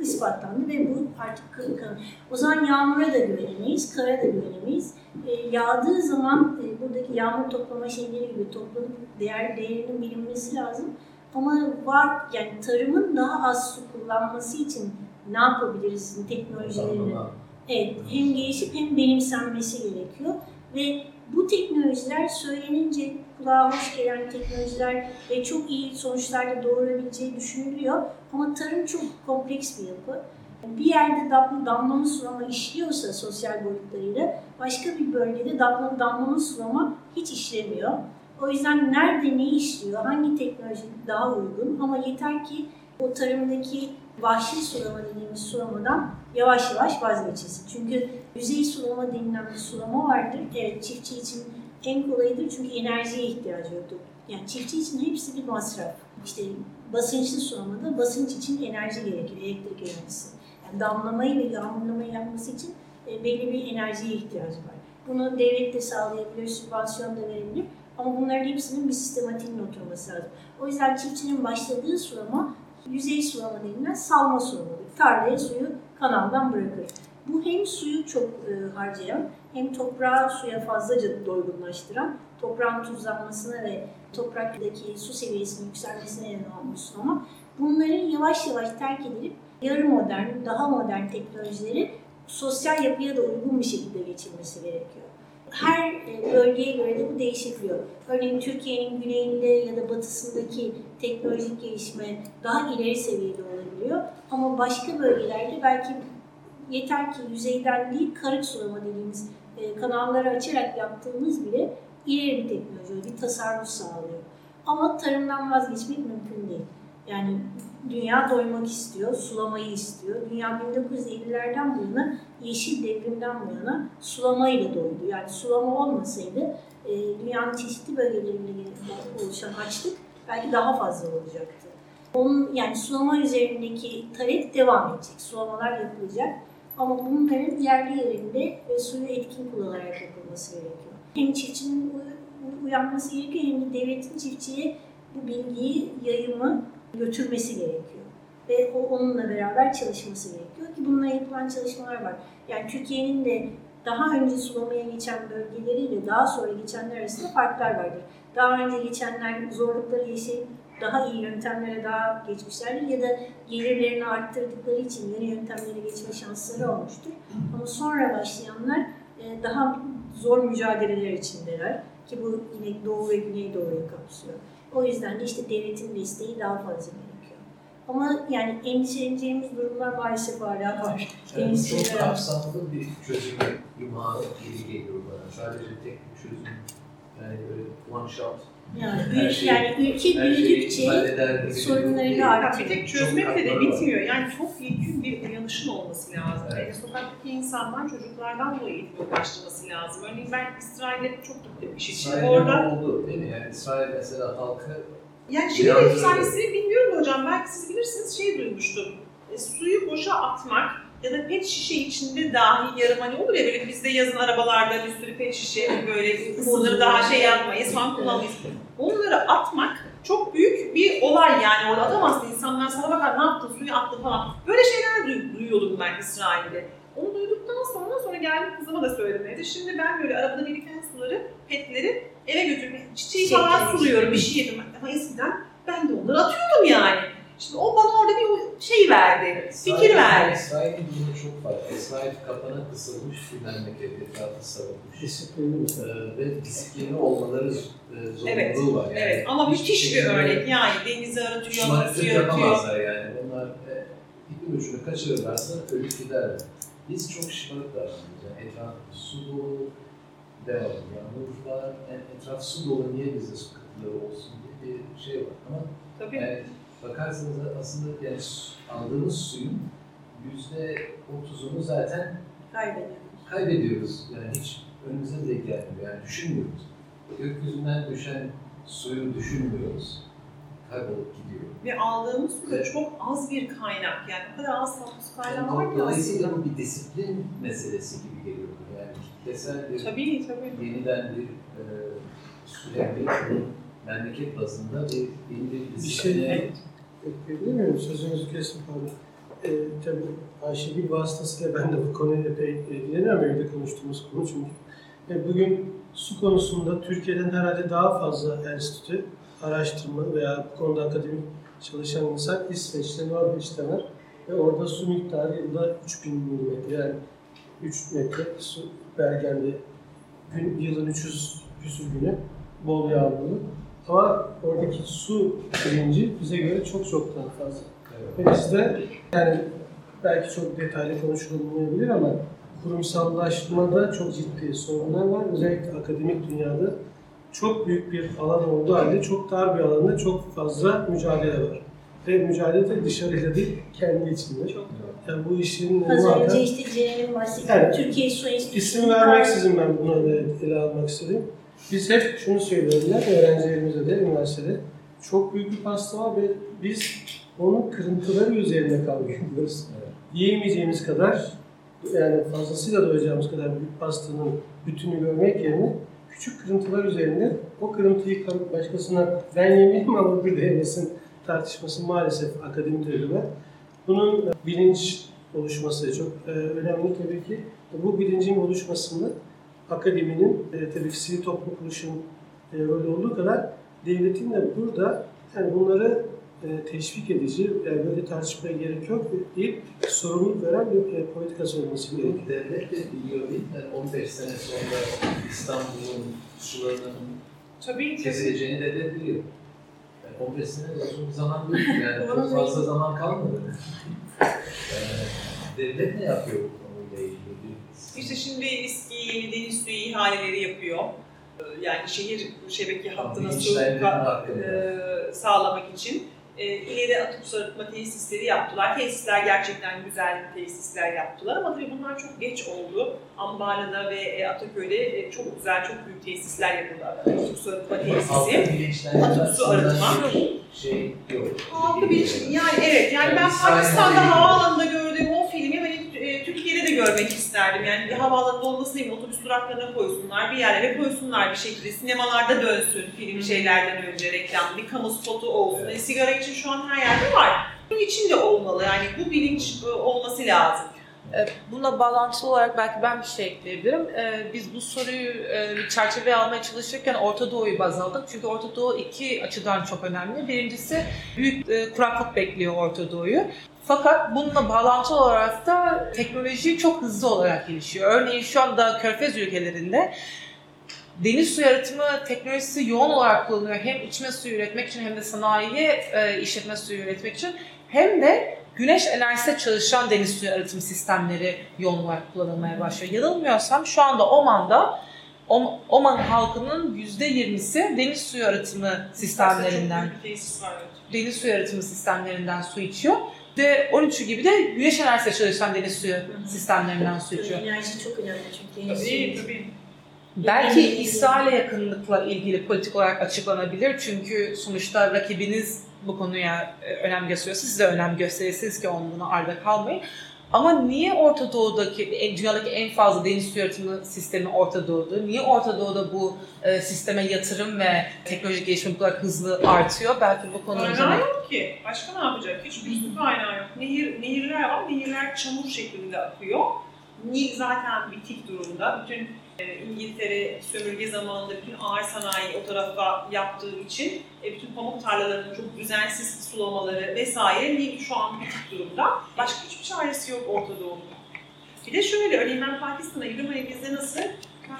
ispatlandı ve bu artık kanı. O zaman yağmura da güvenemeyiz, kara da güvenemeyiz. E, yağdığı zaman e, buradaki yağmur toplama şeyleri gibi toplanıp değer, değerinin bilinmesi lazım. Ama var yani tarımın daha az su kullanması için ne yapabiliriz teknolojilerini? Evet, hem gelişip hem benimsenmesi gerekiyor ve bu teknolojiler söylenince kulağa hoş gelen teknolojiler ve çok iyi sonuçlar da doğurabileceği düşünülüyor. Ama tarım çok kompleks bir yapı. Bir yerde damlama sulama işliyorsa sosyal boyutlarıyla başka bir bölgede damlama, damlama sulama hiç işlemiyor. O yüzden nerede ne işliyor, hangi teknoloji daha uygun ama yeter ki o tarımdaki vahşi sulama dediğimiz sulamadan yavaş yavaş vazgeçilsin. Çünkü yüzey sulama denilen bir sulama vardır. Evet çiftçi için en kolayıdır çünkü enerjiye ihtiyacı yoktur. Yani çiftçi için hepsi bir masraf. İşte basınçlı sulamada basınç için enerji gerekir, elektrik enerjisi. Yani damlamayı ve yağmurlamayı yapması için e, belli bir enerjiye ihtiyacı var. Bunu devlet de sağlayabilir, sübvansiyon da verebilir. Ama bunların hepsinin bir sistematiğinin oturması lazım. O yüzden çiftçinin başladığı sulama yüzey sulama denilen salma sulamadır. Tarlaya suyu kanaldan bırakır. Bu hem suyu çok e, harcayan hem toprağı suya fazlaca doygunlaştıran, toprağın tuzlanmasına ve topraktaki su seviyesinin yükselmesine neden olmuş sulama. Bunların yavaş yavaş terk edilip yarı modern, daha modern teknolojileri sosyal yapıya da uygun bir şekilde geçirmesi gerekiyor. Her e, bölgeye göre de bu değişebiliyor. Örneğin Türkiye'nin güneyinde ya da batısındaki teknolojik gelişme daha ileri seviyede olabiliyor. Ama başka bölgelerde belki yeter ki yüzeyden değil karık sulama dediğimiz e, kanalları açarak yaptığımız bile ileri bir teknoloji, bir tasarruf sağlıyor. Ama tarımdan vazgeçmek mümkün değil. Yani dünya doymak istiyor, sulamayı istiyor. Dünya 1950'lerden bu yana, yeşil devrimden bu yana sulamayla doydu. Yani sulama olmasaydı e, dünyanın çeşitli bölgelerinde oluşan açlık belki daha fazla olacaktı. Onun yani sulama üzerindeki talep devam edecek. Sulamalar yapılacak. Ama bunların yerli yerinde ve suyu etkin kullanarak yapılması gerekiyor. Hem çiftçinin uyanması gerekiyor hem de devletin çiftçiye bu bilgiyi, yayımı götürmesi gerekiyor. Ve o onunla beraber çalışması gerekiyor ki bununla yapılan çalışmalar var. Yani Türkiye'nin de daha önce sulamaya geçen bölgeleriyle daha sonra geçenler arasında farklar vardır. Daha önce geçenler zorlukları yaşayıp daha iyi yöntemlere daha geçmişlerdir ya da gelirlerini arttırdıkları için yeni yöntemlere geçme şansları olmuştur. Ama sonra başlayanlar e, daha zor mücadeleler içindeler ki bu yine Doğu ve Güneydoğu'yu kapsıyor. O yüzden de işte devletin desteği daha fazla gerekiyor. Ama yani endişeleneceğimiz durumlar maalesef hala var. Yani çok kapsamlı bir çözüm imağı gibi geliyor bana. Sadece tek bir çözüm. Yani böyle one shot yani, büyük, şey, yani ülke büyüdükçe sorunları artıyor. Bir tek çözmekle de bitmiyor. Yani çok yekün bir uyanışın olması lazım. Evet. Yani sokaktaki insanlar çocuklardan bu eğitime başlaması lazım. Örneğin ben İsrail'e çok gittim iş için. Orada... oldu mi? Yani İsrail mesela halkı yani şehir efsanesini bilmiyorum hocam. Belki siz bilirsiniz şey duymuştum. E, suyu boşa atmak ya da pet şişe içinde dahi yarım hani olur ya böyle bizde yazın arabalarda bir sürü pet şişe böyle ısınır daha şey yapmayız falan kullanmayız. Onları atmak çok büyük bir olay yani orada atamazsın insanlar sana bakar ne yaptın suyu attı falan. Böyle şeyler duyuyordum ben İsrail'de. Onu duyduktan sonra sonra geldim kızıma da söyledim evde. Şimdi ben böyle arabada biriken suları, petleri eve götürüp çiçeği falan suluyorum bir şey yedim. Ama eskiden ben de onları atıyordum yani. Şimdi o bana orada bir şey verdi, fikir verdi. İsrail'in durumu çok farklı. İsrail kapana kısılmış bir memleket etrafı sarılmış. Disiplinli. Ee, ve disiplinli olmaları e, zorunluluğu Evet, var. Yani Evet ama müthiş bir örnek yani denizi aratıyor, suyu atıyor. yapamazlar yani. Onlar e, ipin ucunu kaçırırlarsa ölüp giderler. Biz çok şımarık davranıyoruz. Yani etraf su dolu, devamlı yağmur var. Yani etraf su dolu niye bize su kıtlığı olsun diye bir şey var. Ama Tabii. yani bakarsanız aslında yani aldığımız suyun yüzde otuzunu zaten Kaybediyor. kaybediyoruz. Yani hiç önümüze de gelmiyor. Yani düşünmüyoruz. Gökyüzünden düşen suyu düşünmüyoruz. Kaybolup gidiyor. Ve aldığımız su da çok az bir kaynak yani o kadar az tatlı su kaynağı var ki Dolayısıyla bu bir disiplin meselesi gibi geliyor. Yani kitlesel bir, Tabii tabii. yeniden bir e, sürekli memleket bazında bir yeni bir şey ekleyebilir miyim? Sözünüzü kestim pardon. Ee, tabii Ayşegül vasıtasıyla ben de bu konuyla epey ilgileniyorum evde konuştuğumuz konu çünkü. E, bugün su konusunda Türkiye'den herhalde daha fazla enstitü, araştırma veya bu konuda akademik çalışan insan İsveç'te, Norveç'te var. Ve orada su miktarı yılda 3000 milimetre yani 3 metre su Bergen'de gün, yılın 300 küsur günü bol yağmurlu. Ama oradaki su bilinci bize göre çok çok daha fazla. Evet. Ve bizde yani belki çok detaylı konuşulmayabilir ama kurumsallaşmada çok ciddi sorunlar var. Özellikle akademik dünyada çok büyük bir alan olduğu halde çok dar bir alanda çok fazla mücadele var. Ve mücadele de dışarıyla değil, kendi içinde. Çok Yani bu işin Az muhakkak- önce işte Ceren'in bahsettiği Evet. Türkiye Su Enstitüsü. İsim vermeksizin ben bunu ele, ele almak istedim. Biz hep şunu söylüyorlar öğrencilerimize de üniversitede. Çok büyük bir pasta var ve biz onun kırıntıları üzerine kavga ediyoruz. Evet. Yiyemeyeceğimiz kadar yani fazlasıyla doyacağımız kadar büyük pastanın bütünü görmek yerine küçük kırıntılar üzerinde o kırıntıyı kalıp başkasına ben yemeyeyim ama bir de yemesin tartışması maalesef akademide de var. Bunun bilinç oluşması çok e, önemli tabii ki. Bu bilincin oluşmasında akademinin, e, tabii ki sivil toplum kuruluşunun e, rolü olduğu kadar devletin de burada yani bunları e, teşvik edici, yani böyle tartışmaya gerek yok deyip sorumluluk veren bir e, politikası olması gerekiyor. Devlet de biliyor değil mi? Yani 15 sene sonra İstanbul'un sularının Tabii kesileceğini de de biliyor. Yani 15 sene uzun bir zaman değil. Yani çok fazla zaman kalmadı. Yani devlet ne yapıyor bu? İşte şimdi eski yeni deniz suyu ihaleleri yapıyor. Ee, Yani şehir şebeke hattına su e, sağlamak için e, ileri atık su arıtma tesisleri yaptılar. Tesisler gerçekten güzel tesisler yaptılar ama tabii bunlar çok geç oldu. Ambala'da ve e, Ataköy'de e, çok güzel, çok büyük tesisler yapıldı. Atık su arıtma Halkı tesisi. Atık su arıtma. şey yok. Halkı bir yani evet yani ben Pakistan'da havaalanında gördüğüm o filmi e, Türkiye'de de görmek isterdim. Yani bir havaalanında olması değil mi? Otobüs duraklarına koysunlar, bir yerlere koysunlar bir şekilde. Sinemalarda dönsün film şeylerden önce reklam, bir kamu spotu olsun. Evet. E, sigara için şu an her yerde var. Bunun için de olmalı yani bu bilinç e, olması lazım. E, Bununla bağlantılı olarak belki ben bir şey ekleyebilirim. Biz bu soruyu bir çerçeveye almaya çalışırken Orta Doğu'yu baz aldık. Çünkü Orta Doğu iki açıdan çok önemli. Birincisi büyük kuraklık bekliyor Orta Doğu'yu. Fakat bununla bağlantılı olarak da teknoloji çok hızlı olarak gelişiyor. Örneğin şu anda Körfez ülkelerinde deniz suyu arıtımı teknolojisi yoğun olarak kullanılıyor. Hem içme suyu üretmek için hem de sanayi e, işletme suyu üretmek için hem de güneş enerjisiyle çalışan deniz suyu arıtım sistemleri yoğun olarak kullanılmaya başlıyor. Yanılmıyorsam şu anda Oman'da Om- Oman halkının %20'si deniz suyu arıtımı sistemlerinden, deniz suyu arıtımı sistemlerinden su içiyor. Ve 13'ü gibi de güneş enerjisiyle çalışan deniz suyu sistemlerinden su içiyor. Enerji çok önemli çünkü. Tabii tabii. Belki İsrail'e yakınlıkla ilgili politik olarak açıklanabilir. Çünkü sonuçta rakibiniz bu konuya e, önem gösteriyorsa siz de önem gösterirsiniz ki onun buna arda kalmayın. Ama niye Orta Doğu'daki, en- dünyadaki en fazla deniz su yaratımı sistemi Orta Doğu'da? Niye Orta Doğu'da bu e, sisteme yatırım ve teknolojik gelişme bu kadar hızlı artıyor? Belki bu konu Kaynağı yok ki. Başka ne yapacak? Hiçbir su kaynağı yok. Nehir, nehirler var. Nehirler çamur şeklinde akıyor. Nil zaten bitik durumda. Bütün E, İngiltere sömürge zamanında bütün ağır sanayi o tarafa yaptığı için e, bütün pamuk tarlalarının çok düzensiz sulamaları vesaire şu an bitik durumda. Başka hiçbir çaresi yok Orta Doğu'da. Bir de şöyle, örneğin ben Pakistan'a gidiyorum, hani bizde nasıl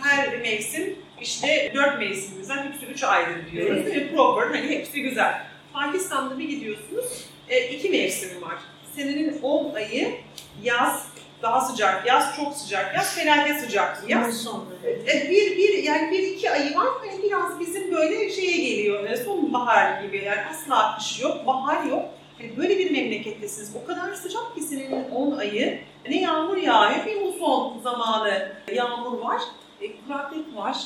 her mevsim işte dört mevsimimiz var, hepsi üç ayrı diyoruz. Evet. Proper, hani hepsi güzel. Pakistan'da bir gidiyorsunuz, e, iki mevsim var. Senenin 10 ayı yaz, daha sıcak yaz, çok sıcak yaz, felaket sıcak yaz. E, bir, bir, yani bir iki ayı var, hani biraz bizim böyle şeye geliyor, sonbahar gibi yani asla kış yok, bahar yok. Yani böyle bir memlekettesiniz. O kadar sıcak ki senenin 10 ayı. Ne yağmur yağıyor, bir muson zamanı yağmur var, e, kuraklık var,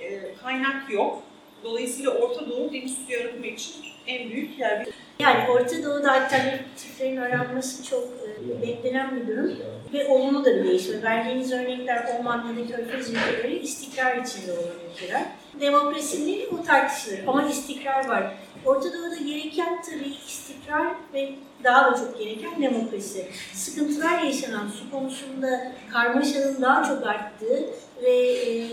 e, kaynak yok. Dolayısıyla Orta Doğu deniz suyu arıtma için en büyük yer. Yani Orta Doğu'da alternatiflerin aranması çok e, beklenen bir durum ve olumlu da bir değişme. Verdiğiniz örnekler Oman ya Körfez ülkeleri istikrar içinde olan ülkeler. Demokrasi o tartışılır ama istikrar var. Orta Doğu'da gereken tabii istikrar ve daha da çok gereken demokrasi. Sıkıntılar yaşanan su konusunda karmaşanın daha çok arttığı ve e,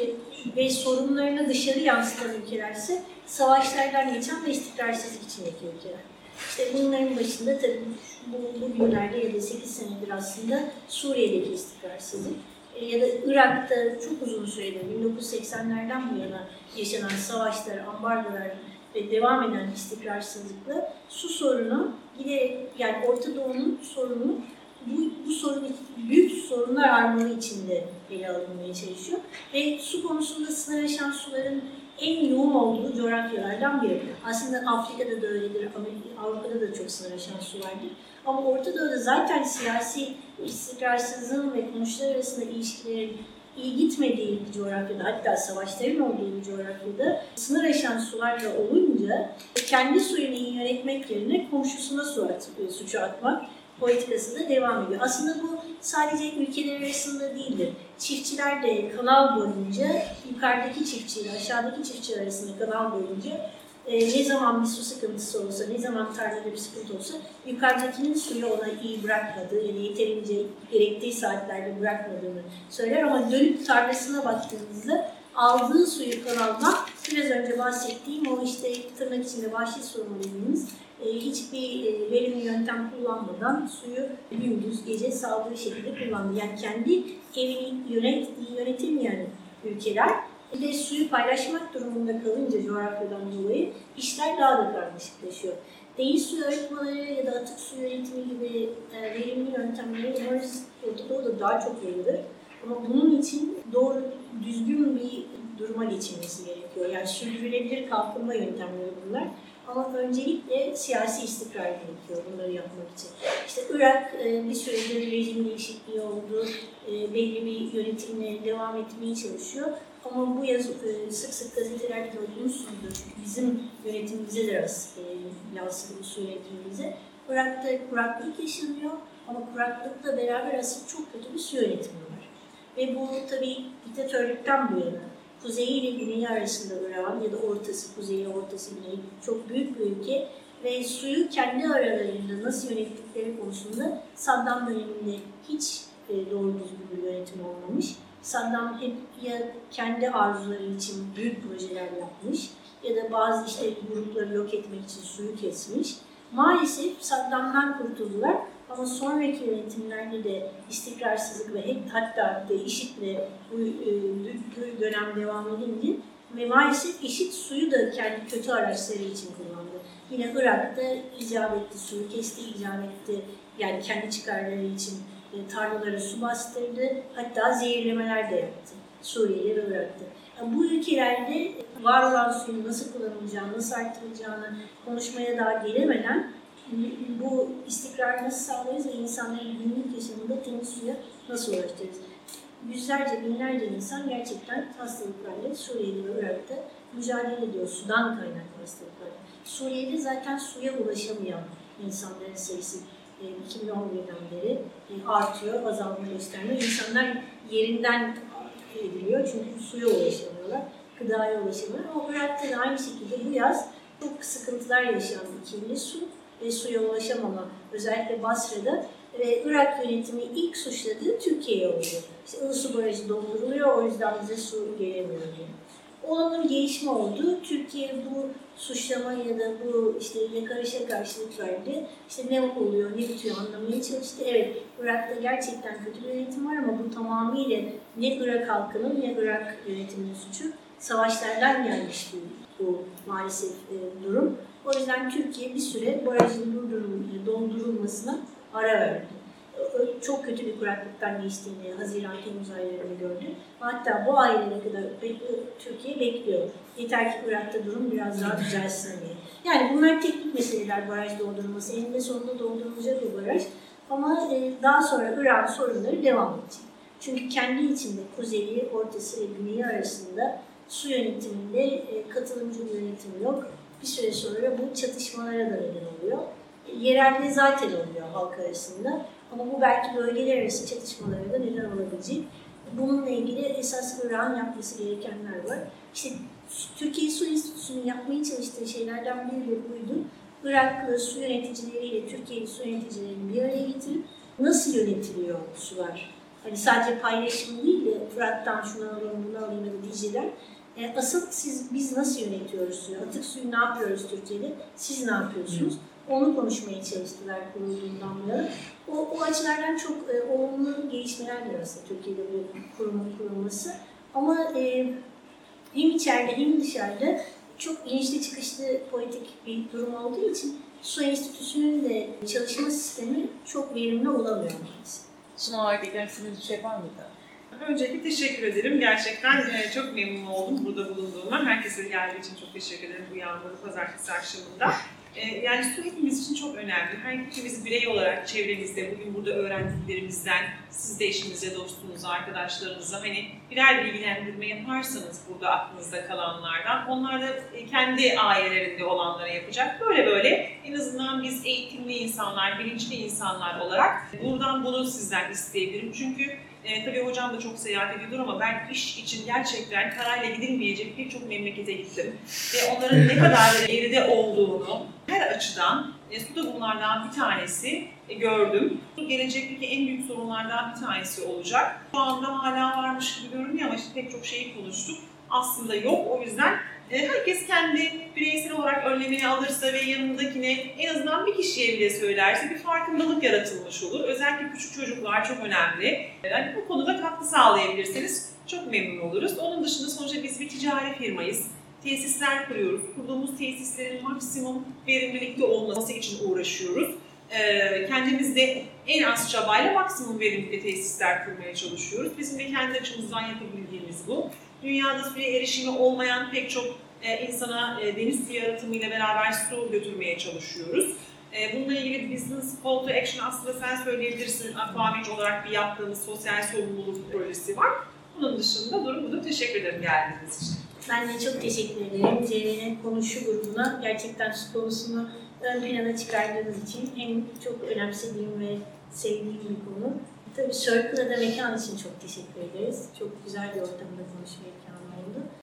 ve sorunlarını dışarı yansıtan ülkelerse savaşlardan geçen ve istikrarsızlık içindeki ülkeler. İşte bunların başında tabii bu, bugünlerde ya da 8 senedir aslında Suriye'deki istikrarsızlık e, ya da Irak'ta çok uzun süredir 1980'lerden bu yana yaşanan savaşlar, ambargolar ve devam eden istikrarsızlıkla su sorunu giderek yani Orta Doğu'nun sorunu bu, bu sorun büyük sorunlar armağanı içinde ele alınmaya çalışıyor. Ve su konusunda sınır aşan suların en yoğun olduğu coğrafyalardan biri. Aslında Afrika'da da öyledir, Avrupa'da da çok sınır aşan su vardır. Ama Orta Doğu'da zaten siyasi istikrarsızlığın ve komşular arasında ilişkilerin iyi gitmediği bir coğrafyada, hatta savaşların olduğu bir coğrafyada sınır aşan sularla olunca kendi suyunu iyi yönetmek yerine komşusuna su at, suçu atmak politikası da devam ediyor. Aslında bu sadece ülkeler arasında değildir. Çiftçiler de kanal boyunca, yukarıdaki çiftçiyle aşağıdaki çiftçi arasında kanal boyunca e, ne zaman bir su sıkıntısı olsa, ne zaman tarlada bir sıkıntı olsa yukarıdakinin suyu ona iyi bırakmadığı ya da yeterince gerektiği saatlerde bırakmadığını söyler ama dönüp tarlasına baktığınızda aldığı suyu kanaldan biraz önce bahsettiğim o işte tırnak içinde vahşi sorunu hiçbir e, verimli yöntem kullanmadan suyu gündüz, gece sağlıklı şekilde kullandı. Yani kendi evini yönet, yönetilmeyen ülkeler de suyu paylaşmak durumunda kalınca coğrafyadan dolayı işler daha da karmaşıklaşıyor. Deniz suyu arıtmaları ya da atık su yönetimi gibi e, verimli yöntemleri umarız Orta Doğu'da daha çok yayılır. Ama bunun için doğru, düzgün bir duruma geçilmesi gerekiyor. Yani sürdürülebilir kalkınma yöntemleri bunlar. Ama öncelikle siyasi istikrar gerekiyor bunları yapmak için. İşte Irak e, bir süredir rejim değişikliği oldu, e, belli bir yönetimle devam etmeye çalışıyor. Ama bu yaz e, sık sık gazetelerde görmüşsünüzdür. Bizim yönetimimize de yansıdı bu yönetimimize. Irak'ta kuraklık yaşanıyor ama kuraklıkla beraber aslında çok kötü bir su yönetimi var. Ve bu tabii diktatörlükten bu yana kuzeyi ile güneyi arasında Irak'ın ya da ortası, kuzeyi, ortası, güneyi çok büyük bir ülke ve suyu kendi aralarında nasıl yönettikleri konusunda Saddam döneminde hiç e, doğru düzgün bir yönetim olmamış. Saddam hep ya kendi arzuları için büyük projeler yapmış ya da bazı işte grupları yok etmek için suyu kesmiş. Maalesef Saddam'dan kurtuldular ama sonraki yönetimlerde de istikrarsızlık ve hatta de IŞİD'le bu e, dönem devam edince ve maalesef IŞİD suyu da kendi kötü araçları için kullandı. Yine Irak'ta icap suyu kesti, icap. Yani kendi çıkarları için e, tarlalara su bastırdı. Hatta zehirlemeler de yaptı. Suriye'de ve Irak'ta. Yani bu ülkelerde var olan suyun nasıl kullanılacağını, nasıl artırılacağını konuşmaya daha gelemeden bu istikrarı nasıl sağlarız ve insanların günlük yaşamında temiz suya nasıl ulaştırırız? Yüzlerce, binlerce insan gerçekten hastalıklarla Suriye'de ve Irak'ta mücadele ediyor. Sudan kaynaklı hastalıklarla. Suriye'de zaten suya ulaşamayan insanların sayısı 2011'den e, beri e, artıyor, azalma göstermiyor. İnsanlar yerinden ediliyor çünkü suya ulaşamıyorlar, gıdaya ulaşamıyorlar. Ama Irak'ta da aynı şekilde bu yaz çok sıkıntılar yaşayan bir kirli su ve suya ulaşamama özellikle Basra'da ve Irak yönetimi ilk suçladığı Türkiye'ye oldu. İşte Ilısu Barajı dolduruluyor o yüzden bize su gelemiyor diye. Olumlu gelişme oldu. Türkiye bu suçlama ya da bu işte yakarışa karşılık verdi. İşte ne oluyor, ne bitiyor anlamaya çalıştı. Evet, Irak'ta gerçekten kötü bir yönetim var ama bu tamamıyla ne Irak halkının ne Irak yönetiminin suçu. Savaşlardan gelmiş bu, bu maalesef e, durum. O yüzden Türkiye bir süre barajın doldurulmasına ara verdi. Çok kötü bir kuraklıktan geçtiğini Haziran-Temmuz aylarını gördü. Hatta bu aylara kadar Türkiye bekliyor. Yeter ki Irak'ta durum biraz daha düzelsin diye. Yani bunlar teknik meseleler baraj doldurulması. Eninde sonunda doldurulacak bu baraj. Ama e, daha sonra Irak'ın sorunları devam edecek. Çünkü kendi içinde kuzeyi, ortası ve güneyi arasında su yönetiminde e, katılımcı bir yönetim yok. Bir süre sonra bu çatışmalara da neden oluyor. Yerelde zaten oluyor halk arasında. Ama bu belki bölgeler arası çatışmalara da neden olabilecek. Bununla ilgili esas Irak'ın yapması gerekenler var. İşte Türkiye Su Enstitüsü'nün yapmaya çalıştığı şeylerden biri de buydu. Iraklı su yöneticileriyle Türkiye'li su yöneticilerini bir araya getirip nasıl yönetiliyor sular? Hani sadece paylaşım değil de Fırat'tan şunu alayım, bunu alayım ya da Dicle'den. E, asıl siz, biz nasıl yönetiyoruz suyu? Atık suyu ne yapıyoruz Türkiye'de? Siz ne yapıyorsunuz? Onu konuşmaya çalıştılar kurulduğundan beri. O, o açılardan çok e, olumlu gelişmeler de aslında Türkiye'de bu kurumun kurulması. Ama e, hem içeride hem dışarıda çok inişli çıkışlı politik bir durum olduğu için Su Enstitüsü'nün de çalışma sistemi çok verimli olamıyor. Son olarak eklemek bir şey var mıydı? Öncelikle teşekkür ederim. Gerçekten e, çok memnun oldum burada bulunduğuma. Herkese geldiği için çok teşekkür ederim bu yağmurlu pazartesi akşamında. E, yani su hepimiz için çok önemli. Her hepimiz birey olarak çevremizde, bugün burada öğrendiklerimizden, siz de eşinize, dostunuza, arkadaşlarınıza hani birer bilgilendirme yaparsanız burada aklınızda kalanlardan, onlar da e, kendi ailelerinde olanlara yapacak. Böyle böyle en azından biz eğitimli insanlar, bilinçli insanlar olarak buradan bunu sizden isteyebilirim. Çünkü e, tabii hocam da çok seyahat ediyordur ama ben iş için gerçekten parayla gidilmeyecek birçok memlekete gittim. Ve onların ne kadar geride olduğunu her açıdan, e, su da bunlardan bir tanesi e, gördüm. Bu Gelecekteki en büyük sorunlardan bir tanesi olacak. Şu anda hala varmış gibi görünüyor ama işte pek çok şeyi konuştuk. Aslında yok. O yüzden herkes kendi bireysel olarak önlemini alırsa ve yanındakine en azından bir kişiye bile söylerse bir farkındalık yaratılmış olur. Özellikle küçük çocuklar çok önemli. Yani bu konuda katkı sağlayabilirseniz çok memnun oluruz. Onun dışında sonuçta biz bir ticari firmayız. Tesisler kuruyoruz. Kurduğumuz tesislerin maksimum verimlilikte olması için uğraşıyoruz. Ee, kendimizde en az çabayla maksimum verimlilikte tesisler kurmaya çalışıyoruz. Bizim de kendi açımızdan yapabildiğimiz bu. Dünyada suya erişimi olmayan pek çok e, insana e, deniz suyu yaratımıyla beraber su götürmeye çalışıyoruz. E, bununla ilgili business call to action aslında sen söyleyebilirsin. Aquamic olarak bir yaptığımız sosyal sorumluluk projesi var. Bunun dışında durum budur. Teşekkür ederim geldiğiniz için. Ben de çok teşekkür ederim. CV'nin konuşu grubuna gerçekten su konusunu ön plana çıkardığınız için hem çok önemsediğim ve sevdiğim bir konu. Tabii Circle'a da mekan için çok teşekkür ederiz. Çok güzel bir ortamda konuşma imkanı